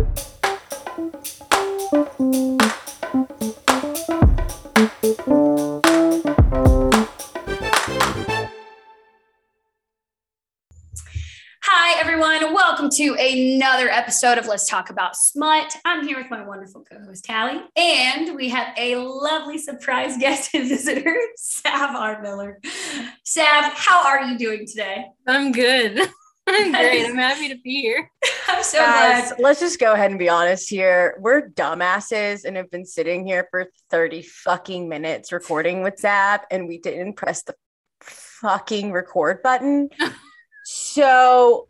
Hi, everyone. Welcome to another episode of Let's Talk About Smut. I'm here with my wonderful co host, Callie, and we have a lovely surprise guest and visitor, Sav R. Miller. Sav, how are you doing today? I'm good. I'm great. I'm happy to be here. I'm so Guys, glad. let's just go ahead and be honest here. We're dumbasses and have been sitting here for 30 fucking minutes recording with Sav, and we didn't press the fucking record button. so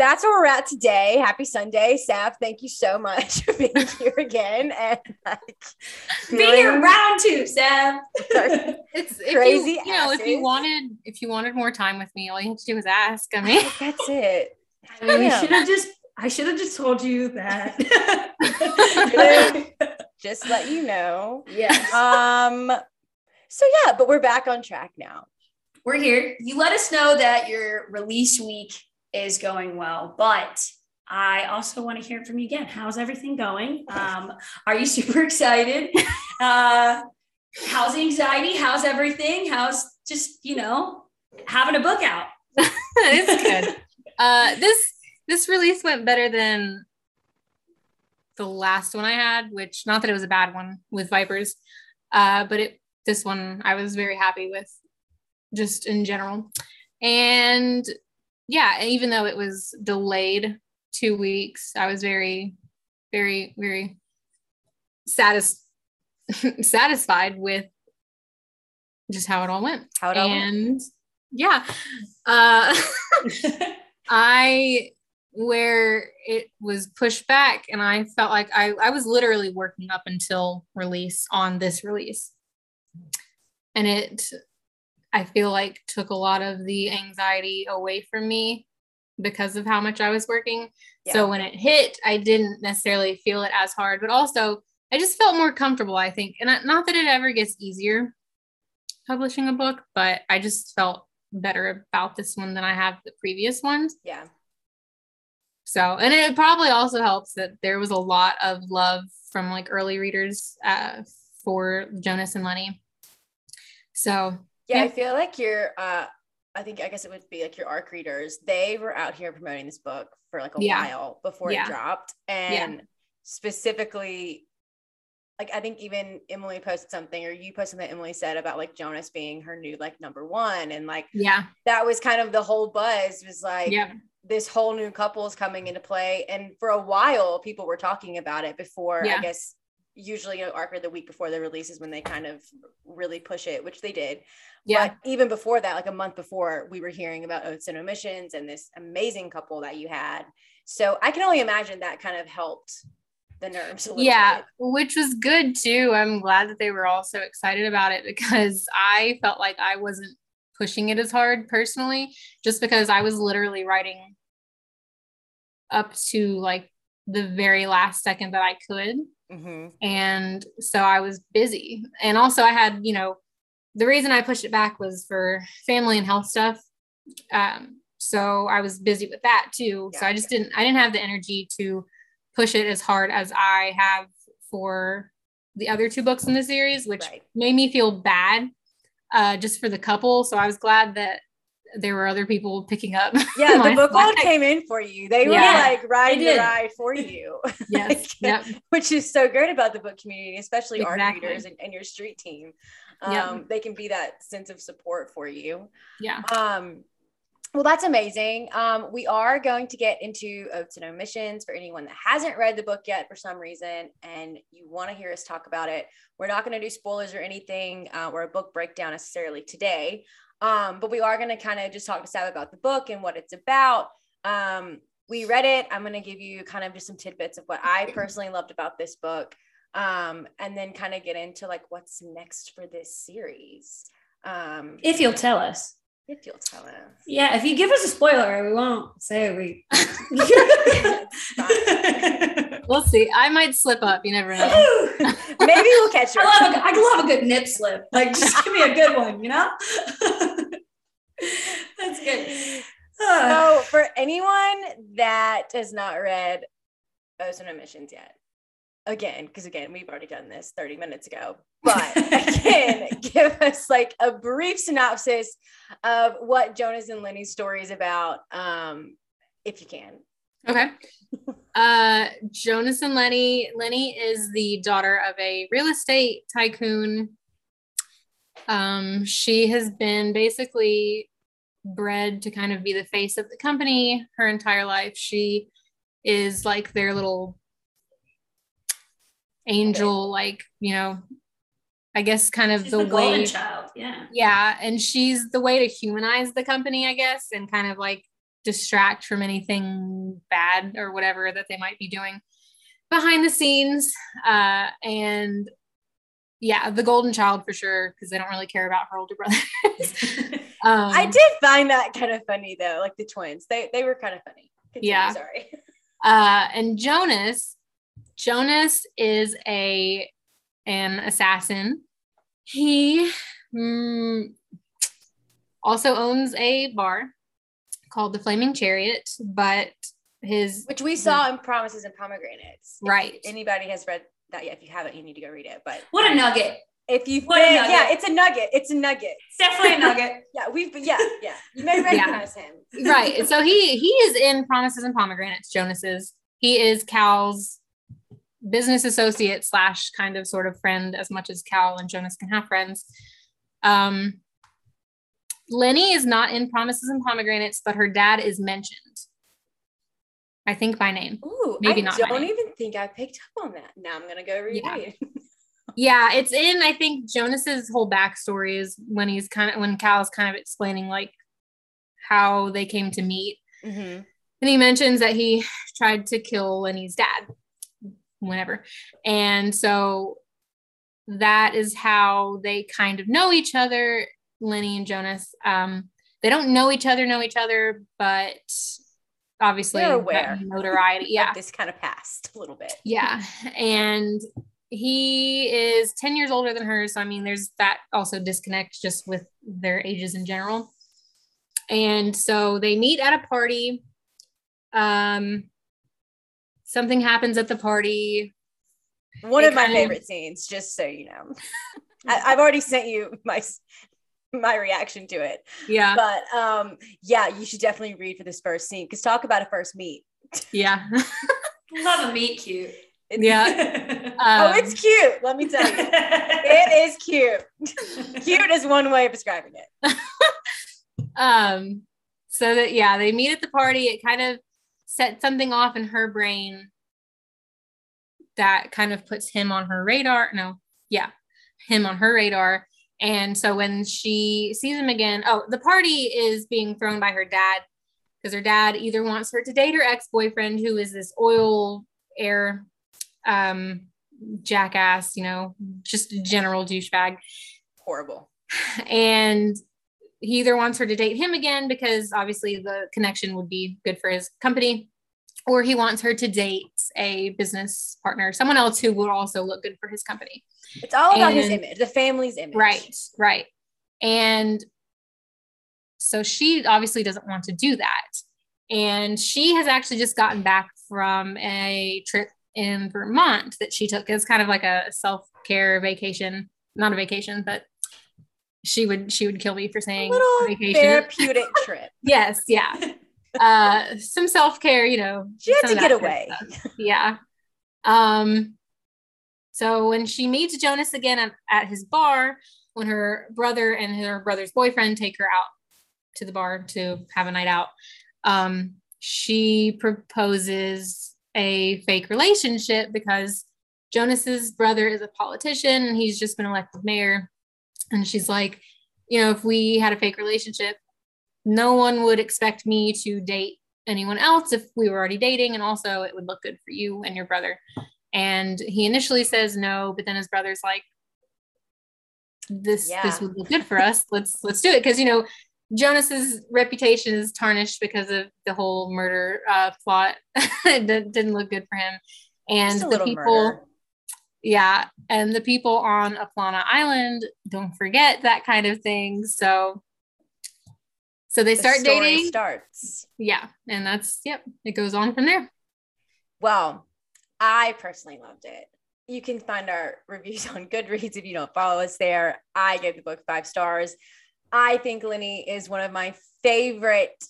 that's where we're at today. Happy Sunday, Sav. Thank you so much for being here again. And like, Be here feeling- round two, Sav. It's if Crazy you, you know, if you wanted if you wanted more time with me, all you had to do was ask. I mean, that's it. I mean, we should have just. I should have just told you that. Just let you know. yes. Um, so yeah, but we're back on track now. we're here. You let us know that your release week is going well, but I also want to hear from you again. How's everything going? Um, are you super excited? Uh, how's anxiety? How's everything? How's just, you know, having a book out? it's good. Uh, this this release went better than the last one I had, which not that it was a bad one with Vipers, uh, but it this one I was very happy with, just in general. And yeah, even though it was delayed two weeks, I was very, very, very satis- satisfied with just how it all went. How it all went. and yeah, uh, I where it was pushed back and I felt like I, I was literally working up until release on this release. And it I feel like took a lot of the anxiety away from me because of how much I was working. So when it hit, I didn't necessarily feel it as hard, but also I just felt more comfortable, I think. And not that it ever gets easier publishing a book, but I just felt better about this one than I have the previous ones. Yeah. So, and it probably also helps that there was a lot of love from like early readers uh, for Jonas and Lenny. So, Yeah, I feel like your uh I think I guess it would be like your arc readers. They were out here promoting this book for like a Yeah. while before Yeah. it dropped. And specifically like I think even Emily posted something or you posted something Emily said about like Jonas being her new like number one. And like yeah, that was kind of the whole buzz was like yeah, this whole new couple is coming into play. And for a while, people were talking about it before, Yeah. I guess, usually you know, arc the week before the release is when they kind of really push it, which they did. yeah, But even before that, like a month before, we were hearing about Oaths and Omissions and this amazing couple that you had. So I can only imagine that kind of helped the nerves a little yeah, bit. which was good too. I'm glad that they were all so excited about it because I felt like I wasn't pushing it as hard personally, just because I was literally writing up to like the very last second that I could. Mhm. and so I was busy. And also, I had, you know, the reason I pushed it back was for family and health stuff. Um, so I was busy with that too. So I just didn't, I didn't have the energy to push it as hard as I have for the other two books in the series, which Right. made me feel bad uh, just for the couple. So I was glad that there were other people picking up. Yeah, the book world came in for you. They Yeah. were like riding the ride for you. Yes. Like, Yep. which is so great about the book community, especially arc readers and, and your street team. Um, Yep. They can be that sense of support for you. Yeah. Um, well, that's amazing. Um, we are going to get into Oaths and Omissions for anyone that hasn't read the book yet for some reason and you want to hear us talk about it. We're not going to do spoilers or anything uh, or a book breakdown necessarily today, um, but we are going to kind of just talk to Sav about the book and what it's about. Um, we read it. I'm going to give you kind of just some tidbits of what I personally loved about this book, um, and then kind of get into like what's next for this series. Um, If you'll tell us. if you'll tell us. Yeah, if you give us a spoiler, we won't say we. We'll see. I might slip up. You never know. Maybe we'll catch her. I love a, I love a good nip slip. Like, just give me a good one, you know? That's good. So, for anyone that has not read Oaths and Omissions yet. Again, because again, we've already done this 30 minutes ago. But again, give us like a brief synopsis of what Jonas and Lenny's story is about, um, if you can. Okay. Uh, Jonas and Lenny. Lenny is the daughter of a real estate tycoon. Um, she has been basically bred to kind of be the face of the company her entire life. She is like their little angel, like, you know, I guess kind of she's the, the way golden child. Yeah. Yeah. And she's the way to humanize the company, I guess, and kind of like distract from anything bad or whatever that they might be doing behind the scenes. Uh, and yeah, the golden child for sure, because they don't really care about her older brother. um, I did find that kind of funny though, like the twins. They they were kind of funny. Continue, yeah. Sorry. Uh, and Jonas, Jonas is a an assassin. He mm, also owns a bar called the Flaming Chariot, but his which we saw in Promises and Pomegranates. Right. If anybody has read that yet? If you haven't, you need to go read it. But what a nugget! If you what think, yeah, it's a nugget. It's a nugget. It's definitely a nugget. yeah, we've yeah, yeah. You may recognize yeah. him. right. So he he is in Promises and Pomegranates. Jonas's. He is Cal's business associate slash kind of sort of friend as much as Cal and Jonas can have friends. Um, Lenny is not in Promises and Pomegranates, but her dad is mentioned. I think by name. Ooh, maybe I not. I don't even think I picked up on that. Now I'm gonna go read yeah. it. yeah, it's in. I think Jonas's whole backstory is when he's kind of when Cal's kind of explaining like how they came to meet, mm-hmm. and he mentions that he tried to kill Lenny's dad, whenever, and so that is how they kind of know each other Lenny and Jonas. Um, they don't know each other, know each other, but obviously aware notoriety. Yeah, this kind of passed a little bit. Yeah, and he is 10 years older than her. So I mean, there's that also disconnect just with their ages in general. And so they meet at a party. Um, something happens at the party. One of my favorite of, scenes, just so you know. I, have already sent you my my reaction to it. Yeah. But um, yeah, you should definitely read for this first scene because talk about a first meet. Yeah. Love a meet cute. It's, yeah. Um, oh, it's cute. Let me tell you, it is cute. cute is one way of describing it. um. So that yeah, they meet at the party. It kind of set something off in her brain that kind of puts him on her radar. No, yeah, him on her radar and so when she sees him again, oh, the party is being thrown by her dad because her dad either wants her to date her ex boyfriend, who is this oil heir um, jackass, you know, just a general douchebag. Horrible. And he either wants her to date him again because obviously the connection would be good for his company, or he wants her to date a business partner, someone else who would also look good for his company. It's all about and, his image, the family's image. Right, right. And so she obviously doesn't want to do that. And she has actually just gotten back from a trip in Vermont that she took as kind of like a self-care vacation, not a vacation, but she would she would kill me for saying a little vacation. therapeutic trip. yes, yeah. Uh some self-care, you know. She had to get away. Yeah. Um so when she meets Jonas again at, at his bar, when her brother and her brother's boyfriend take her out to the bar to have a night out, um, she proposes a fake relationship because Jonas's brother is a politician and he's just been elected mayor. And she's like, you know, if we had a fake relationship, no one would expect me to date anyone else if we were already dating. And also, it would look good for you and your brother. And he initially says no, but then his brother's like, this yeah. this would be good for us. Let's let's do it. Because you know, Jonas's reputation is tarnished because of the whole murder uh, plot. it didn't look good for him. And the people murder. yeah, and the people on Aplana Island don't forget that kind of thing. So so they the start dating. Starts. Yeah. And that's yep, it goes on from there. Well, I personally loved it. You can find our reviews on Goodreads if you don't follow us there. I gave the book five stars. I think Lenny is one of my favorite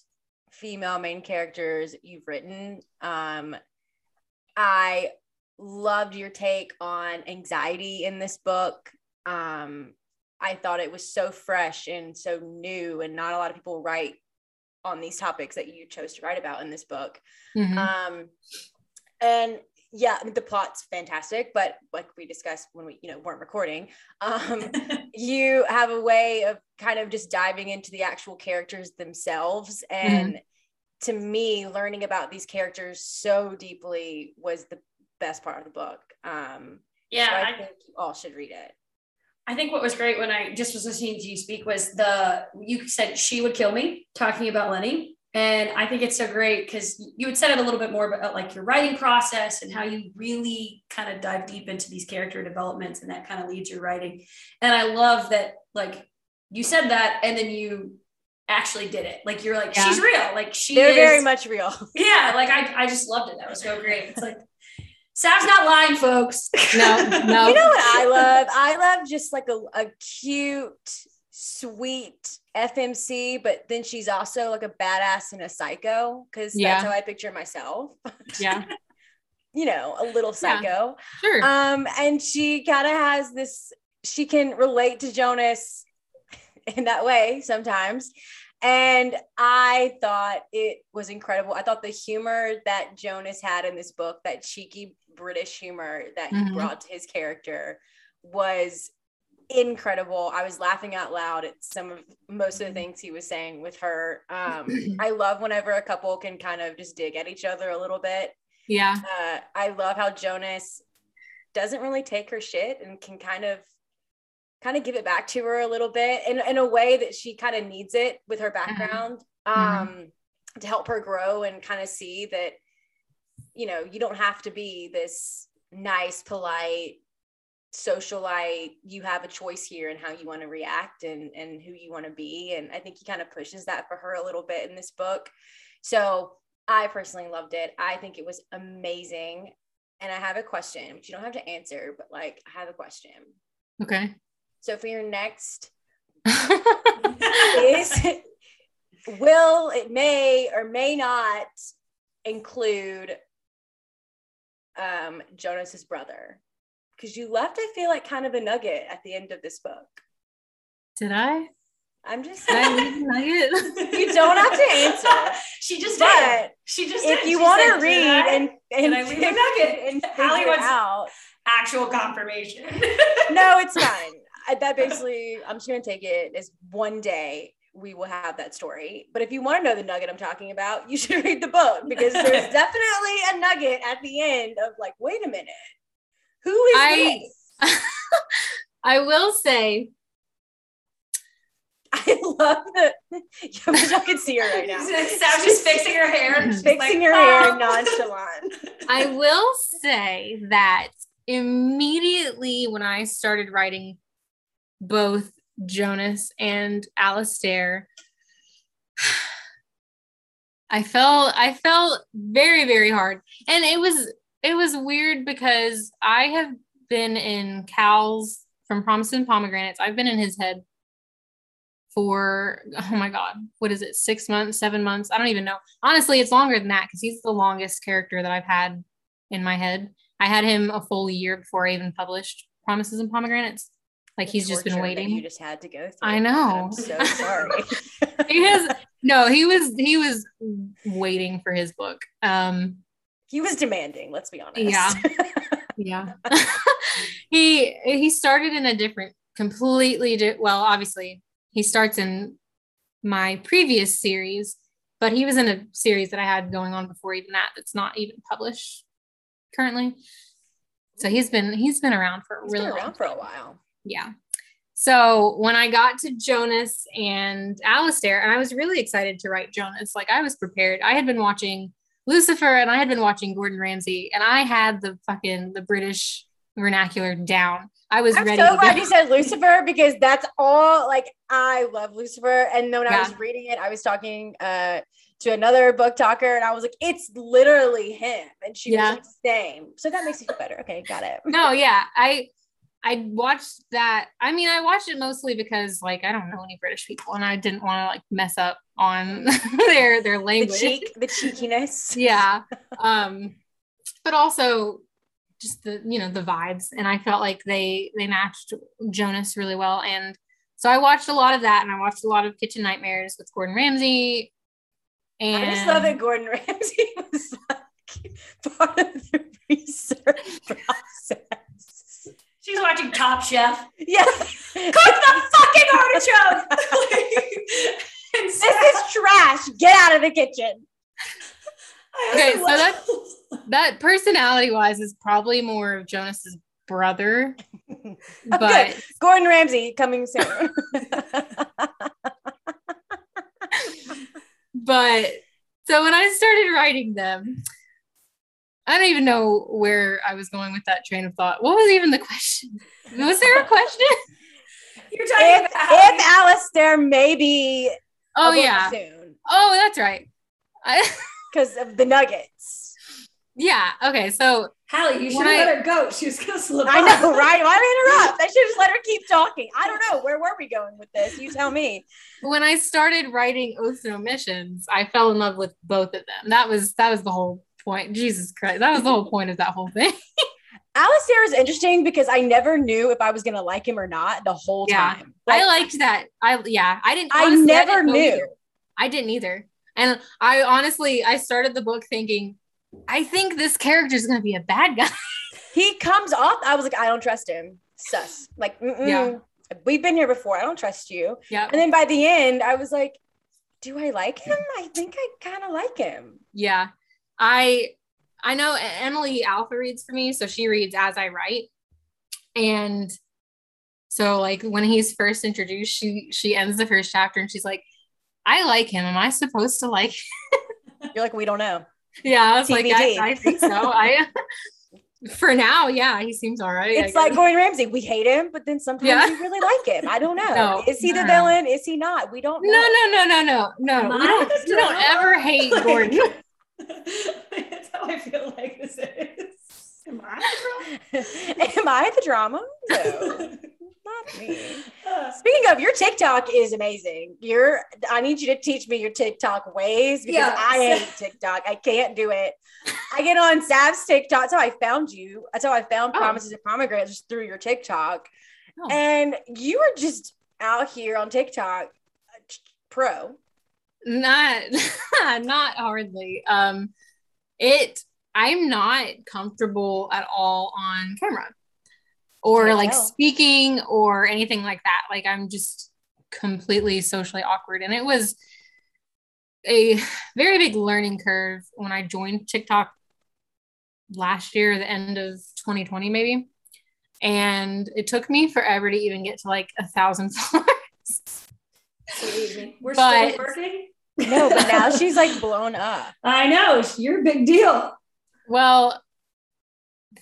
female main characters you've written. Um, I loved your take on anxiety in this book. Um, I thought it was so fresh and so new, and not a lot of people write on these topics that you chose to write about in this book. Mm-hmm. Um, and yeah, I mean, the plot's fantastic, but like we discussed when we, you know, weren't recording, um, you have a way of kind of just diving into the actual characters themselves. And mm-hmm. to me, learning about these characters so deeply was the best part of the book. Um, yeah, so I, I think you all should read it. I think what was great when I just was listening to you speak was the you said she would kill me talking about Lenny. And I think it's so great because you had said it a little bit more about like your writing process and how you really kind of dive deep into these character developments and that kind of leads your writing. And I love that like you said that and then you actually did it. Like you're like, yeah. she's real. Like she They're is, very much real. Yeah. Like I, I just loved it. That was so great. It's like Sav's not lying, folks. No, no. you know what I love? I love just like a, a cute, sweet FMC, but then she's also like a badass and a psycho because yeah. that's how I picture myself. Yeah. you know, a little psycho. Yeah, sure. Um, and she kind of has this, she can relate to Jonas in that way sometimes. And I thought it was incredible. I thought the humor that Jonas had in this book, that cheeky British humor that mm-hmm. he brought to his character, was incredible. I was laughing out loud at some of most of the things he was saying with her. Um, I love whenever a couple can kind of just dig at each other a little bit. Yeah. Uh, I love how Jonas doesn't really take her shit and can kind of kind of give it back to her a little bit in, in a way that she kind of needs it with her mm-hmm. background mm-hmm. um, to help her grow and kind of see that you know you don't have to be this nice polite socialite. You have a choice here in how you want to react and and who you want to be. And i think he kind of pushes that for her a little bit in this book. So i personally loved it. I think it was amazing. And i have a question which you don't have to answer but like i have a question. Okay so for your next is will it may or may not include um jonas's brother because you left, I feel like, kind of a nugget at the end of this book. Did I? I'm just saying. I leave a nugget? you don't have to answer. she just but did. She just if did. you want to read and and I leave a nugget and Hallie wants out actual confirmation. no, it's fine. That basically, I'm just gonna take it as one day we will have that story. But if you want to know the nugget I'm talking about, you should read the book because there's definitely a nugget at the end of like, wait a minute, who is I, this? I will say. I love that. I wish I could see her right now. Sam's just fixing her hair. fixing like, her oh. hair nonchalant. I will say that immediately when I started writing both Jonas and Alistair, I felt I felt very very hard, and it was it was weird because I have been in Cal's from Promises and Pomegranates. I've been in his head for oh my god, what is it? Six months, seven months? I don't even know. Honestly, it's longer than that because he's the longest character that I've had in my head. I had him a full year before I even published Promises and Pomegranates. Like he's just been waiting. You just had to go through. I know. I'm so sorry. he has no. He was he was waiting for his book. Um, he was demanding let's be honest yeah yeah he he started in a different completely di- well obviously he starts in my previous series but he was in a series that i had going on before even that that's not even published currently so he's been he's been around for a he's really been around for a while yeah so when I got to Jonas and Alistair, and I was really excited to write Jonas, like I was prepared. I had been watching Lucifer and I had been watching Gordon Ramsay and I had the fucking the British vernacular down. I was I'm ready. so glad you said Lucifer because that's all like I love Lucifer. And then when yeah. I was reading it, I was talking uh to another BookToker, and I was like, it's literally him. And she Yeah. was like, same. So that makes me feel better. Okay, got it. no, yeah, I I watched that. I mean, I watched it mostly because like I don't know any British people, and I didn't want to like mess up on their their The language. cheek, the cheekiness. yeah, um, but also just the you know the vibes, and I felt like they they matched Jonas really well, and so I watched a lot of that, and I watched a lot of Kitchen Nightmares with Gordon Ramsay. And I just love that Gordon Ramsay was like part of the research process. She's watching Top Chef. Yeah. Cook the fucking artichoke. And this is trash. Get out of the kitchen. Okay, so that that personality wise is probably more of Jonas's brother, oh, but Okay. Gordon Ramsay coming soon. but so when I started writing them, I don't even know where I was going with that train of thought. What was even the question? Was there a question? You're talking if, about if Alistair may be oh, a Oh yeah. soon Oh, that's right. I, because of the nuggets. yeah. Okay. So Hallie, you should have let her go. She was gonna slip. I up. know, right? Why interrupt? I should just let her keep talking. I don't know. Where were we going with this? You tell me. when I started writing Oaths and Omissions, I fell in love with both of them. That was that was the whole point. Jesus Christ, that was the whole point of that whole thing. Alistair is interesting because I never knew if I was gonna like him or not the whole Yeah. time. I liked that. I yeah. I didn't. I honestly, never didn't knew. either. I didn't either. And I honestly, I started the book thinking, I think this character is going to be a bad guy. he comes off. I was like, I don't trust him. Sus. Like, mm-mm. Yeah. we've been here before. I don't trust you. yeah. And then by the end, I was like, do I like him? I think I kind of like him. Yeah. I I know Emily Alpha reads for me, so she reads as I write. And so like when he's first introduced, she she ends the first chapter and she's like, I like him. Am I supposed to like You're like, we don't know. Yeah, I was like, I, I think so. I for now, yeah, he seems all right. I It's like. Gordon Ramsay. We hate him, but then sometimes Yeah. we really like him. I don't know. No, is he the no. villain? Is he not? We don't know. no, no, no, no, no, no. We don't, we don't ever hate Gordon. That's how I feel like this is. Am I the drama? Am I the drama? No, not me. Speaking of, your TikTok is amazing. You're I need you to teach me your TikTok ways because Yeah. I hate TikTok. I can't do it. I get on Sav's TikTok. That's how I found you. That's how I found Oh. Promises and Pomegranates just through your TikTok. Oh. And you are just out here on TikTok uh, pro. Not not hardly. Um it i'm not comfortable at all on camera or like speaking or anything like that. Like i'm just completely socially awkward. And it was a very big learning curve when i joined tiktok last year the end of 2020 maybe. And it took me forever to even get to like a thousand followers Believe me, We're But- still working. No, but now she's like blown up. I know. You're a big deal. well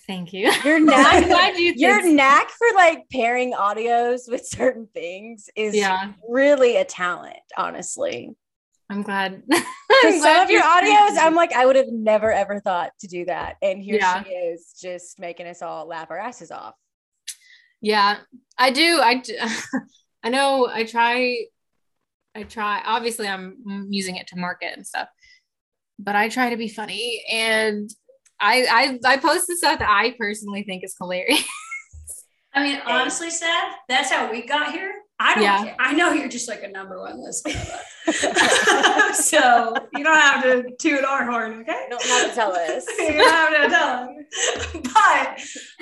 thank you Your knack, you your knack for like pairing audios with certain things is Yeah. really a talent, honestly. I'm glad. I'm some of your audios, I'm like, I would have never ever thought to do that. And here Yeah. she is just making us all laugh our asses off. yeah, I do. I I know. I try. I try. Obviously, I'm using it to market and stuff, but I try to be funny and. I, I I post the stuff that I personally think is hilarious. I mean, honestly, Seth, that's how we got here. I don't Yeah. care. I know you're just like a number one listener. so you don't have to toot our horn, okay? You don't have to tell us. you don't have to tell us.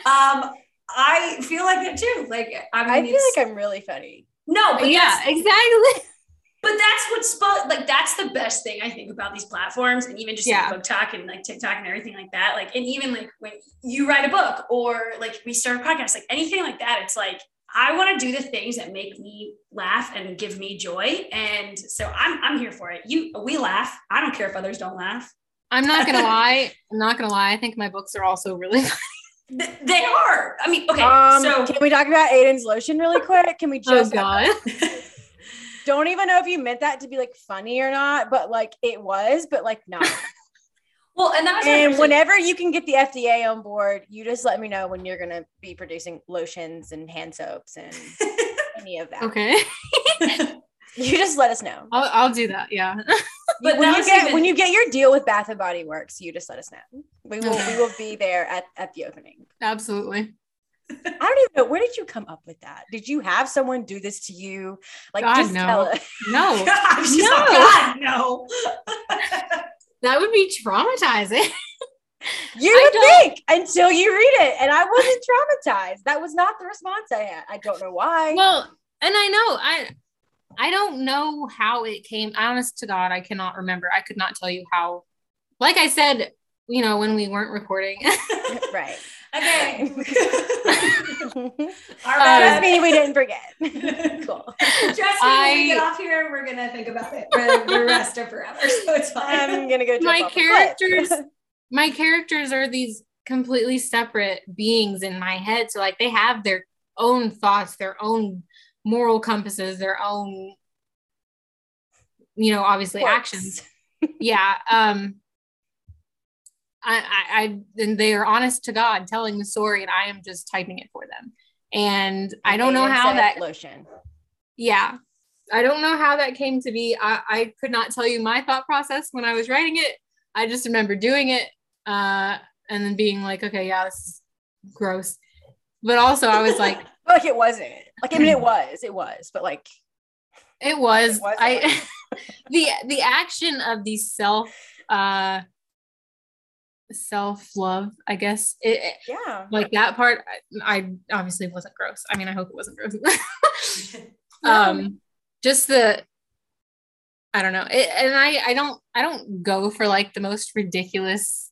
But um, I feel like it too. Like I mean, I feel like I'm really funny. no, but yeah, exactly. But that's what's spo- like that's the best thing I think about these platforms, and even just Yeah. like BookTok and like TikTok and everything like that. Like, and even like when you write a book or like we start a podcast, like anything like that, it's like I want to do the things that make me laugh and give me joy, and so I'm I'm here for it. You we laugh. I don't care if others don't laugh. I'm not gonna lie. I'm not gonna lie. I think my books are also really. Th- They are. I mean, okay, Um, so can we talk about Aiden's lotion really quick? Can we oh just God. Don't even know if you meant that to be like funny or not, but like it was, but like not. Well, and that was and whenever you can get the FDA on board, you just let me know when you're gonna be producing lotions and hand soaps and any of that. Okay. You just let us know. I'll, I'll do that. Yeah. But when you get even- when you get your deal with Bath and Body Works, you just let us know. We will we will be there at, at the opening. Absolutely. I don't even know where did you come up with that? Did you have someone do this to you? Like God, just no. tell us. No, No. God, no. that would be traumatizing. You I would think until you read it. And I wasn't traumatized. That was not the response I had. I don't know why. well, and I know I I don't know how it came. Honest to God, I cannot remember. I could not tell you how. Like I said, you know, when we weren't recording. right. Okay. Our Trust bad. me, we didn't forget. cool. Trust me, when we get off here, we're gonna think about it for the rest of forever. So it's fine. I'm gonna go My off characters my characters are these completely separate beings in my head. So like they have their own thoughts, their own moral compasses, their own, you know, obviously actions. Yeah. Um I, I, I and they are honest to God telling the story and I am just typing it for them. And I don't know how that lotion. yeah. I don't know how that came to be. I, I could not tell you my thought process when I was writing it. I just remember doing it uh, and then being like, okay, yeah, this is gross. But also, I was like, like it wasn't. Like I mean, it was. It was. But like, it was. It was I the the action of the self uh, self love, I guess. It, it- yeah. like that part, I, I obviously wasn't gross. I mean, I hope it wasn't gross. Um just the i don't know it, and i i don't i don't go for like the most ridiculous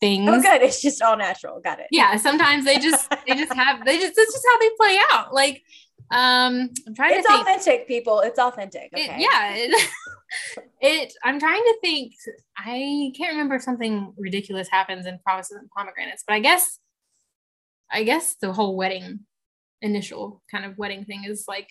things Oh, good. It's just all natural. Got it. yeah sometimes they just they just have they just that's just how they play out like um i'm trying It's to think authentic, people. It's authentic. It- Okay. yeah it, it i'm trying to think i can't remember if something ridiculous happens in promises and pomegranates but i guess i guess the whole wedding initial kind of wedding thing is like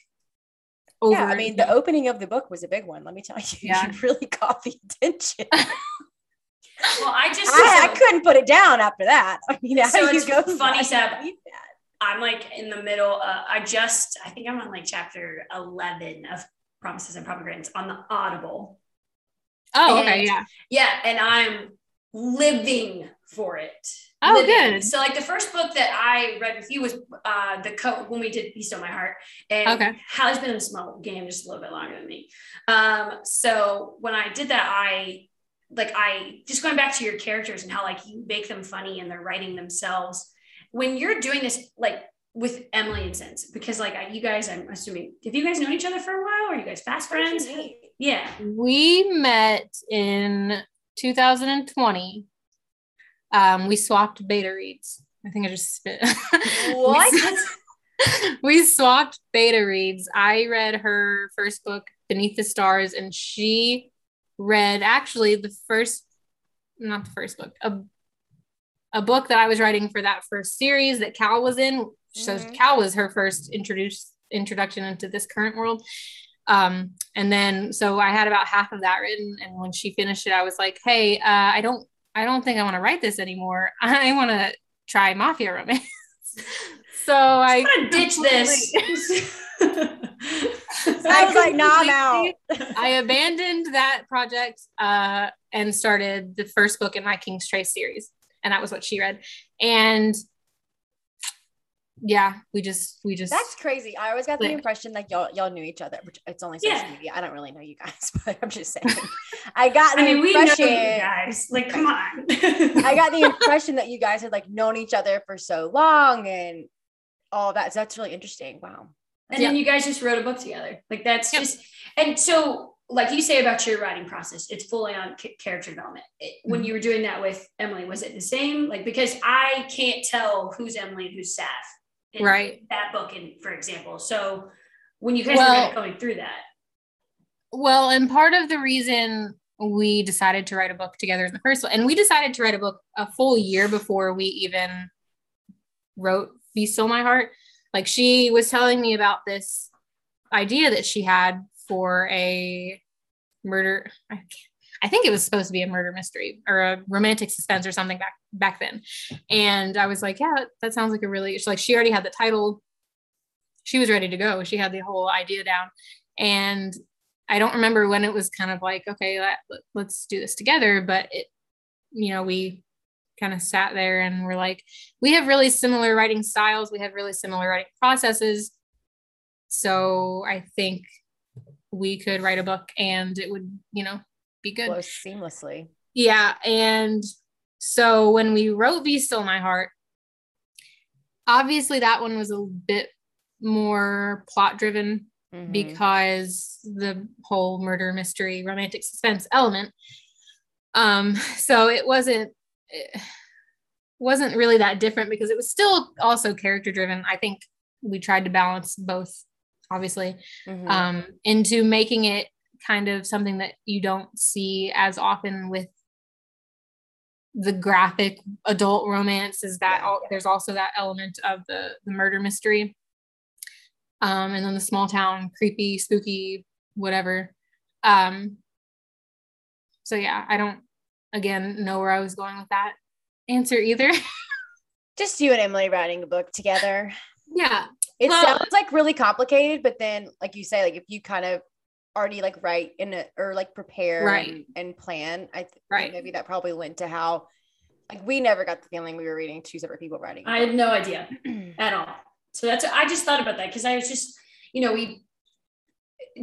over Yeah, I mean, the opening of the book was a big one. Let me tell you, Yeah. you really caught the attention. well, I just I, I couldn't put it down after that. I mean, how So you it's go funny, I Sav. can't believe that. I'm like in the middle. Uh, I just, I think I'm on like chapter 11 of Promises and Pomegranates on the Audible. oh okay yeah Yeah, and I'm living for it. Oh, Living. good. So, like the first book that I read with you was uh, the coat when we did "Be Still My Heart," and Okay. Hallie's been in the small game just a little bit longer than me. Um, so when I did that, I like I just going back to your characters and how like you make them funny and they're writing themselves. When you're doing this, like with Emily and Sense, because like I- you guys, I'm assuming, have you guys known each other for a while? Are you guys fast friends? Yeah. we met in 2020 um we swapped beta reads i think i just spit What? we swapped beta reads i read her first book beneath the stars and she read actually the first not the first book a, a book that i was writing for that first series that cal was in so Mhm. cal was her first introduced introduction into this current world um and then so i had about half of that written and when she finished it i was like hey uh, i don't i don't think i want to write this anymore i want to try mafia romance so i gonna ditch this. I was like, nah, I'm out. I abandoned that project uh, and started the first book in my King's Trace series, and that was what she read. And yeah, we just we just That's crazy. I always got the Like- impression like y'all y'all knew each other, which it's only social Yeah. media. I don't really know you guys, but I'm just saying. I got the I mean, we know impression. you guys. Like, come on. I got the impression that you guys had like known each other for so long and all that. So that's really interesting. Wow. and then you guys just wrote a book together. Like that's Yep. just and so like you say about your writing process, it's fully on ca- character development. It- when Mm-hmm. you were doing that with Emily, was it the same? Like because I can't tell who's Emily and who's Sav in Right. that book, and for example, so when you guys Well- were going through that, well, and part of the reason we decided to write a book together in the first one, and we decided to write a book a full year before we even wrote Be Still My Heart. Like she was telling me about this idea that she had for a murder. I, I think it was supposed to be a murder mystery or a romantic suspense or something back back then. And I was like, yeah, that sounds like a really like she already had the title. She was ready to go. She had the whole idea down. And I don't remember when it was kind of like, okay, let, let's do this together. But it, you know, we kind of sat there and we're like, we have really similar writing styles. We have really similar writing processes. So I think we could write a book and it would, you know, be good. Flow seamlessly. Yeah. And so when we wrote Be Still My Heart, obviously that one was a bit more plot driven mm-hmm. because the whole murder mystery romantic suspense element um so it wasn't it wasn't really that different because it was still also character driven i think we tried to balance both obviously mm-hmm. um into making it kind of something that you don't see as often with the graphic adult romance is that yeah, yeah. there's also that element of the the murder mystery um, and then the small town, creepy, spooky, whatever. Um, so yeah, I don't again know where I was going with that answer either. Just you and Emily writing a book together. Yeah. It well, sounds like really complicated, but then like you say, like if you kind of already like write in it or like prepare right. and, and plan, I th- right. maybe that probably went to how like we never got the feeling we were reading two separate people writing. I had no idea at all. So that's I just thought about that because I was just, you know, we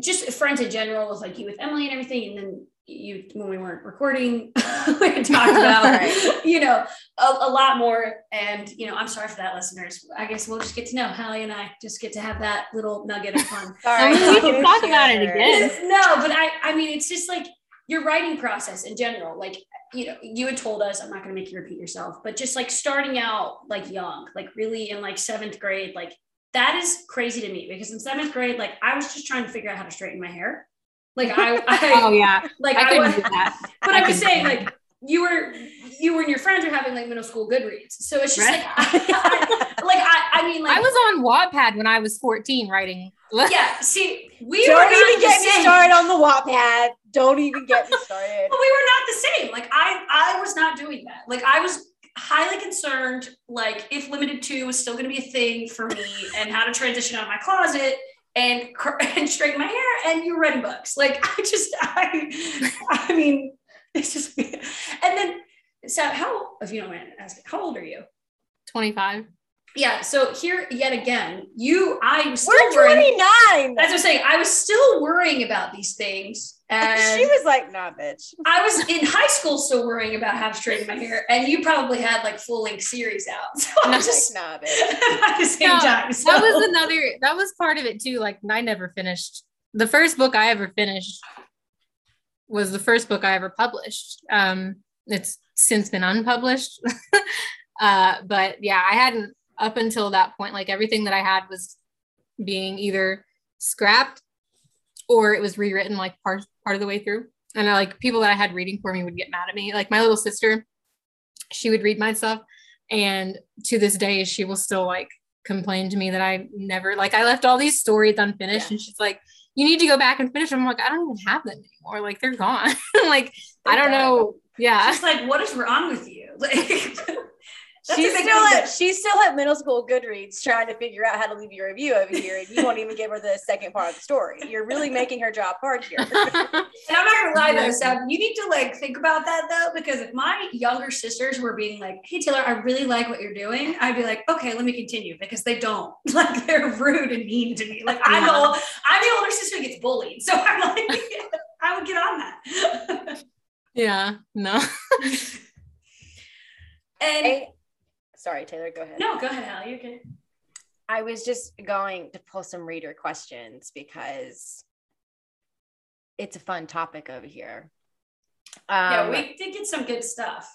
just friends in general with like you with Emily and everything, and then you when we weren't recording, we talked about right. you know a, a, lot more. And you know, I'm sorry for that, listeners. I guess we'll just get to know Hallie and I just get to have that little nugget of fun. Um, sorry, we can talk about it again. No, but I I mean it's just like your writing process in general. Like you know, you had told us, I'm not going to make you repeat yourself, but just like starting out like young, like really in like seventh grade, like that is crazy to me because in seventh grade, like I was just trying to figure out how to straighten my hair. Like I, I oh yeah, like I, I was, but I, I was saying like you were, you and your friends are having like middle school Goodreads, so it's just right. like, like I, I mean, like I was on Wattpad when I was 14 writing. yeah, see, we don't even get me started on the Wattpad. Don't even get me started. well, we were not the same. Like I, I was not doing that. Like I was highly concerned, like if Limited Too was still going to be a thing for me, and how to transition out of my closet and and straighten my hair. And you read books. Like I just, I, I mean, it's just, and then so how, if you don't mind asking, how old are you? 25 yeah so here yet again you i was still we're 29 worrying, as i was saying i was still worrying about these things and she was like nah bitch. I was in high school still worrying about how to straighten my hair and you probably had like full length series out. So i'm just like, nah bitch. at the same no, time so. that was another that was part of it too like i never finished the first book i ever finished was the first book i ever published. Um it's since been unpublished. Uh but yeah i hadn't up until that point, like everything that I had was being either scrapped or it was rewritten like part part of the way through. And I, like people that I had reading for me would get mad at me. Like my little sister, she would read my stuff, and to this day, she will still like complain to me that I never like I left all these stories unfinished, yeah. and she's like, "You need to go back and finish them." I'm like, I don't even have them anymore. Like they're gone. like they're I don't know. Yeah. She's like, what is wrong with you? Like she's still at she's still at middle school Goodreads trying to figure out how to leave your review over here, and you won't even give her the second part of the story. You're really making her job hard here. and I'm not gonna lie though, Sam, you need to like think about that though, because if my younger sisters were being like, "Hey Taylor, I really like what you're doing," I'd be like, "Okay, let me continue," because they don't. Like they're rude and mean to me. Like I'm the old, I'm the older sister who gets bullied, so I'm like, I would get on that. yeah. No. and. I- sorry, Taylor, go ahead. No, go ahead, Al. You're good. I was just going to pull some reader questions because it's a fun topic over here. Um, yeah, we did get some good stuff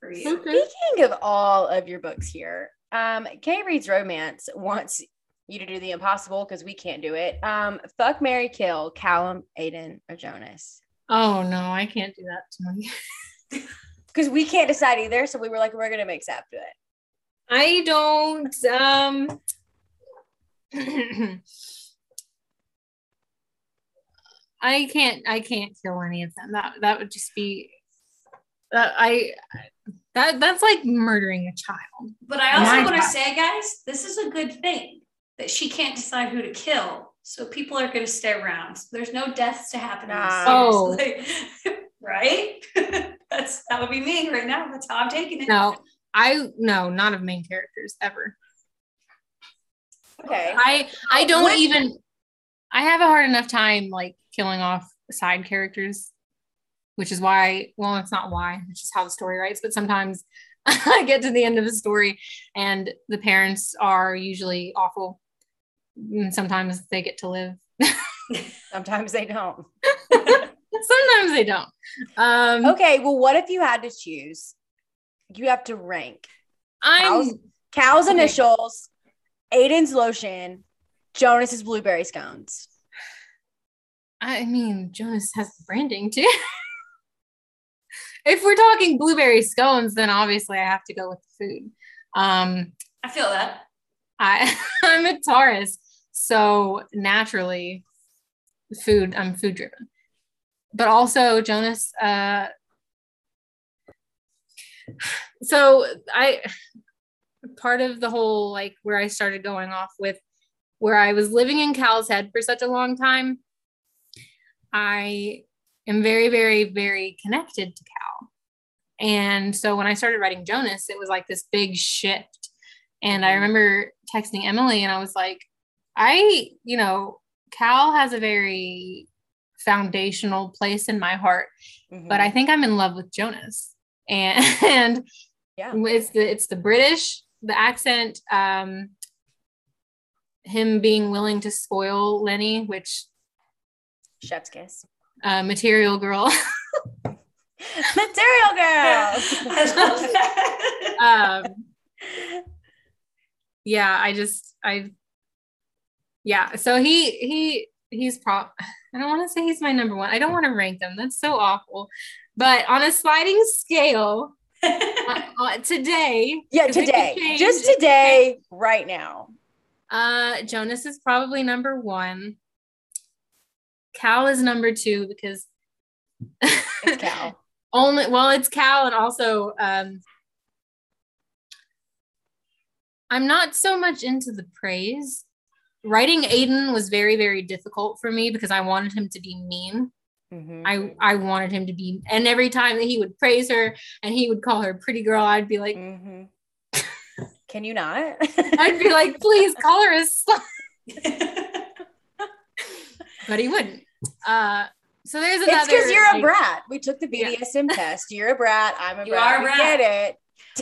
for you. Speaking of all of your books here, um, Kay Reads Romance wants you to do the impossible because we can't do it. Um, fuck Mary Kill, Callum, Aiden, or Jonas. Oh no, I can't do that to me. because we can't decide either. So we were like, we're gonna make Sav do it. I don't. Um, I can't I can't kill any of them. That that would just be uh, I that that's like murdering a child. But I also My want to say, guys, this is a good thing that she can't decide who to kill. So people are going to stay around. So there's no deaths to happen. Nah. Like, right? That's that would be me right now. That's how I'm taking it. No, I no, not of main characters ever. Okay. I I don't What- even I have a hard enough time like killing off side characters, which is why well it's not why, it's just how the story writes, but sometimes I get to the end of a story and the parents are usually awful. And sometimes they get to live. Sometimes they don't. sometimes they don't. Um Okay. Well, what if you had to choose? You have to rank I'm Cal's, Cal's Okay. initials, Aiden's lotion, Jonas's blueberry scones. I mean, Jonas has the branding too. if we're talking blueberry scones, then obviously I have to go with the food. Um, I feel that. I I'm a Taurus, so naturally, food. I'm food driven, but also Jonas. Uh, so I part of the whole like where I started going off with where I was living in Cal's head for such a long time. I am very, very, very connected to Cal. And so when I started writing Jonas, it was like this big shift. And I Mhm. remember texting Emily and I was like, I, you know, Cal has a very foundational place in my heart, Mhm. but I think I'm in love with Jonas. And, and yeah. it's the it's the British, the accent, um, him being willing to spoil Lenny, which Chef's kiss. uh, material girl. Material girl. I love that. um, yeah, I just I yeah. So he he he's prop. I don't want to say he's my number one. I don't want to rank them. That's so awful. But on a sliding scale, uh, uh, today, Yeah, today. change. Just today, right now. Uh, Jonas is probably number one. Cal is number two because It's Cal. only well, it's Cal and also um I'm not so much into the praise. Writing Aiden was very, very difficult for me because I wanted him to be mean. Mhm. I I wanted him to be and every time that he would praise her and he would call her pretty girl, I'd be like, Mhm. Can you not? I'd be like, please call her a slut. But he wouldn't. Uh so there's another it's because you're a brat. We took the Yeah. BDSM test. You're a brat. I'm a You brat. are a brat. get it.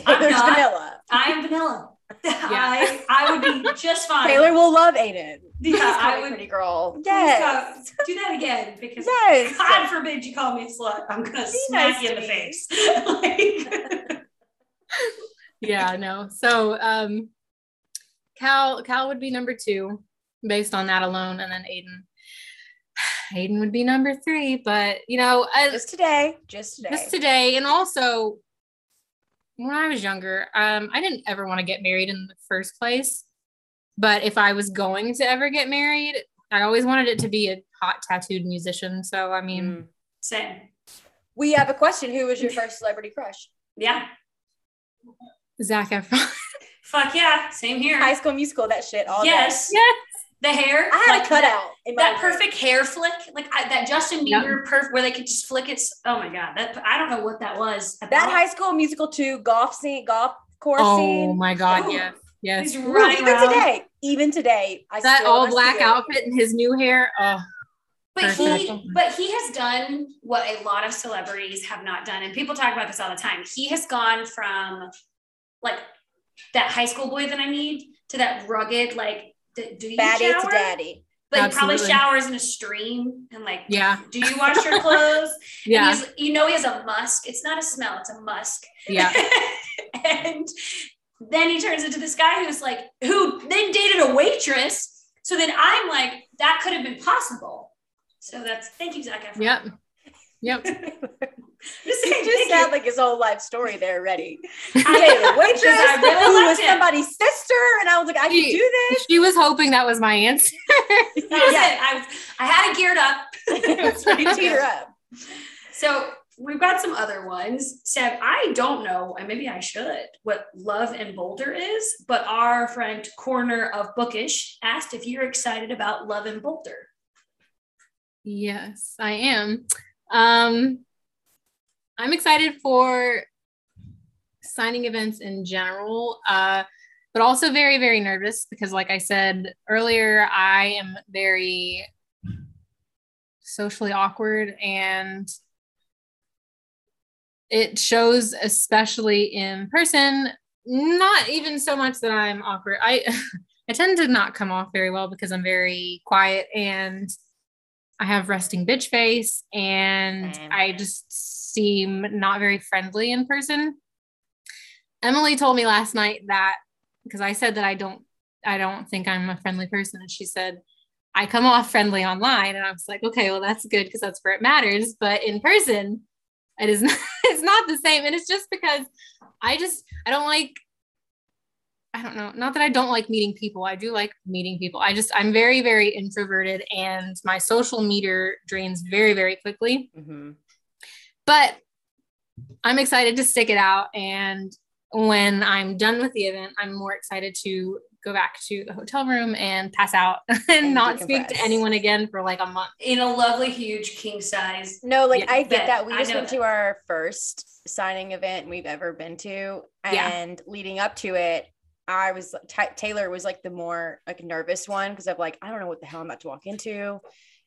I'm Taylor's not. vanilla. I am vanilla. I, I would be just fine. Taylor will love Aiden. Yeah, I me would- pretty girl. Please Yes. go- do that again because Yes. God forbid you call me a slut. I'm gonna Be smack nice you in to the me. face. Like- yeah, no. So um Cal Cal would be number two based on that alone, and then Aiden. Aiden would be number three, but you know, as, Just today. Just today. just today, and also when I was younger, um, I didn't ever want to get married in the first place. But if I was going to ever get married, I always wanted it to be a hot tattooed musician. So I mean, Mm. Same. We have a question. Who was your first celebrity crush? Yeah. Zac Efron. Fuck yeah. Same here. High School Musical. That shit. All day. yes. Yes. The hair. I had like a cutout. in my That, perfect hair flick, like I, that Justin Yep. Bieber perf, where they could just flick it. Oh my god, that I don't know what that was. That about. High School Musical two golf scene, golf course Oh scene. my God! Ooh. Yes, yes. He's Ooh, running even around. today, even today, I that still all black see outfit and his new hair. Oh, But he, but he has done what a lot of celebrities have not done, and people talk about this all the time. He has gone from like that high school boy that I need to that rugged like. D- Do you Baddie shower? to daddy. But he probably showers in a stream and like. yeah, Do you wash your clothes? Yeah, he's- you know he has a musk. It's not a smell. It's a musk. yeah. and then he turns into this guy who's like, who then dated a waitress. So then I'm like, that could have been possible. So that's thank you, Zac Efron. Yep. Yep. Just He saying, just thank had like his whole life story there ready. I Dated a waitress I really who was him. somebody's sister, and I was like, I can do this. She was hoping that was my answer. That was Yeah. it. I was, I had it geared up. it's ready to teeter up. So we've got some other ones. Sav, I don't know, and maybe I should, what Love and Boulder is, but our friend Corner of Bookish asked if you're excited about Love and Boulder. Yes, I am. Um, I'm excited for signing events in general, uh, but also very, very nervous because, like I said earlier, I am very socially awkward and it shows especially in person not even so much that i'm awkward. I i tend to not come off very well because i'm very quiet and i have resting bitch face and Same. i just seem not very friendly in person. Emily told me last night that because i said that i don't i don't think i'm a friendly person. And she said i come off friendly online. And i was like okay well that's good because that's where it matters. But in person it is not, it's not the same. And it's just because i just i don't like i don't know not that i don't like meeting people i do like meeting people i just i'm very very introverted and my social meter drains very very quickly Mm-hmm. but i'm excited to stick it out and when i'm done with the event i'm more excited to go back to the hotel room and pass out and, And not speak to anyone again for like a month In a lovely, huge king size. No, like Yeah, I get that- that. We just went that. to our first signing event we've ever been to, Yeah. and leading up to it, I was Ta Taylor was like the more like nervous one because of like I don't know what the hell I'm about to walk into,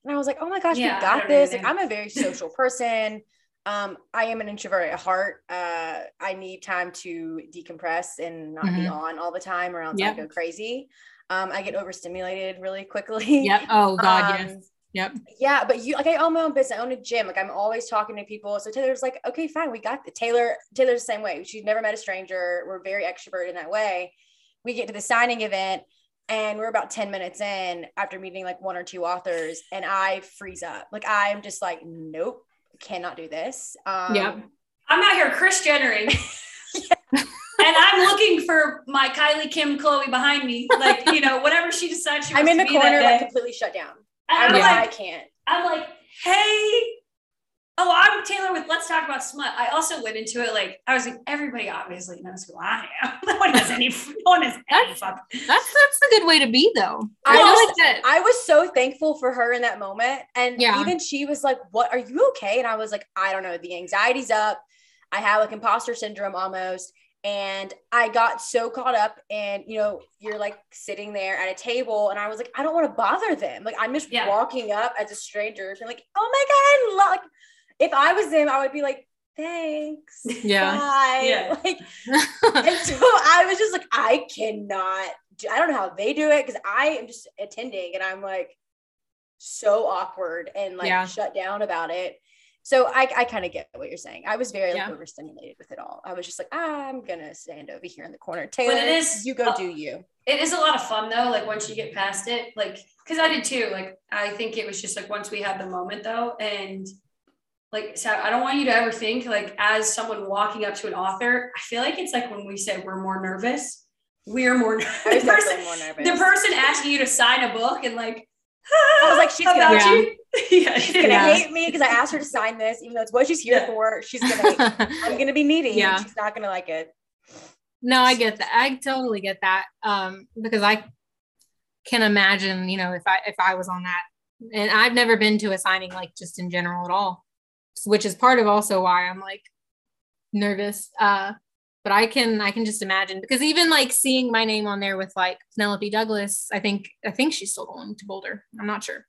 and I was like, oh my gosh, Yeah, we got this. Like I'm a very social person. Um, I am an introvert at heart. Uh, I need time to decompress and not be Mhm. on all the time, or else Yep. I go crazy. Um, I get overstimulated really quickly. yep oh god Um, yes yep yeah, but you like I own my own business. I own a gym. Like I'm always talking to people. So Taylor's like, okay, fine, we got the Taylor. Taylor's the same way. She's never met a stranger. We're very extrovert in that way. We get to the signing event and we're about 10 minutes in after meeting like one or two authors, and I freeze up. Like I'm just like, nope, cannot do this. Um Yep. I'm out here Kris Jennering. And I'm looking for my Kylie Kim Khloé behind me. Like, you know, whatever she decides she I'm wants in the to be that corner, like completely shut down. And I'm I'm like, Yeah. like, I can't. I'm like, hey, oh, I'm Taylor with Let's Talk About Smut. I also went into it like I was like, everybody obviously knows who I am. no one has any. No one has any fuck. that's that's a good way to be though I I was- like that I was so thankful for her in that moment. And Yeah. even she was like, What are you okay? And I was like, I don't know. The anxiety's up. I have like imposter syndrome almost. And I got so caught up and you know, you're like sitting there at a table, and I was like, I don't want to bother them. Like I'm just Yeah. walking up as a stranger, and like, oh my God, like if I was them, I would be like, thanks. Yeah. Bye. Yeah. Like and so I was just like, I cannot, do, I don't know how they do it because I am just attending and I'm like so awkward and like Yeah. shut down about it. So I, I kind of get what you're saying. I was very like, Yeah. overstimulated with it all. I was just like, I'm gonna stand over here in the corner. Taylor, but it is- you go uh, do you. It is a lot of fun though. Like once you get past it, like because I did too. Like I think it was just like once we had the moment though, and like so I don't want you to ever think like as someone walking up to an author. I feel like it's like when we say we're more nervous. We're more nervous. The, person, more nervous. the person asking you to sign a book and like I was like, she's gonna- Yeah. you. yeah, She's gonna Yeah. hate me because I asked her to sign this, even though it's what she's here Yeah. for. She's gonna. I'm gonna be needy. Yeah. and she's not gonna like it. no i get that i totally get that um because i can imagine you know if i if i was on that and i've never been to a signing like just in general at all which is part of also why i'm like nervous uh but i can i can just imagine because even like seeing my name on there with like penelope douglas i think i think she's still going to boulder i'm not sure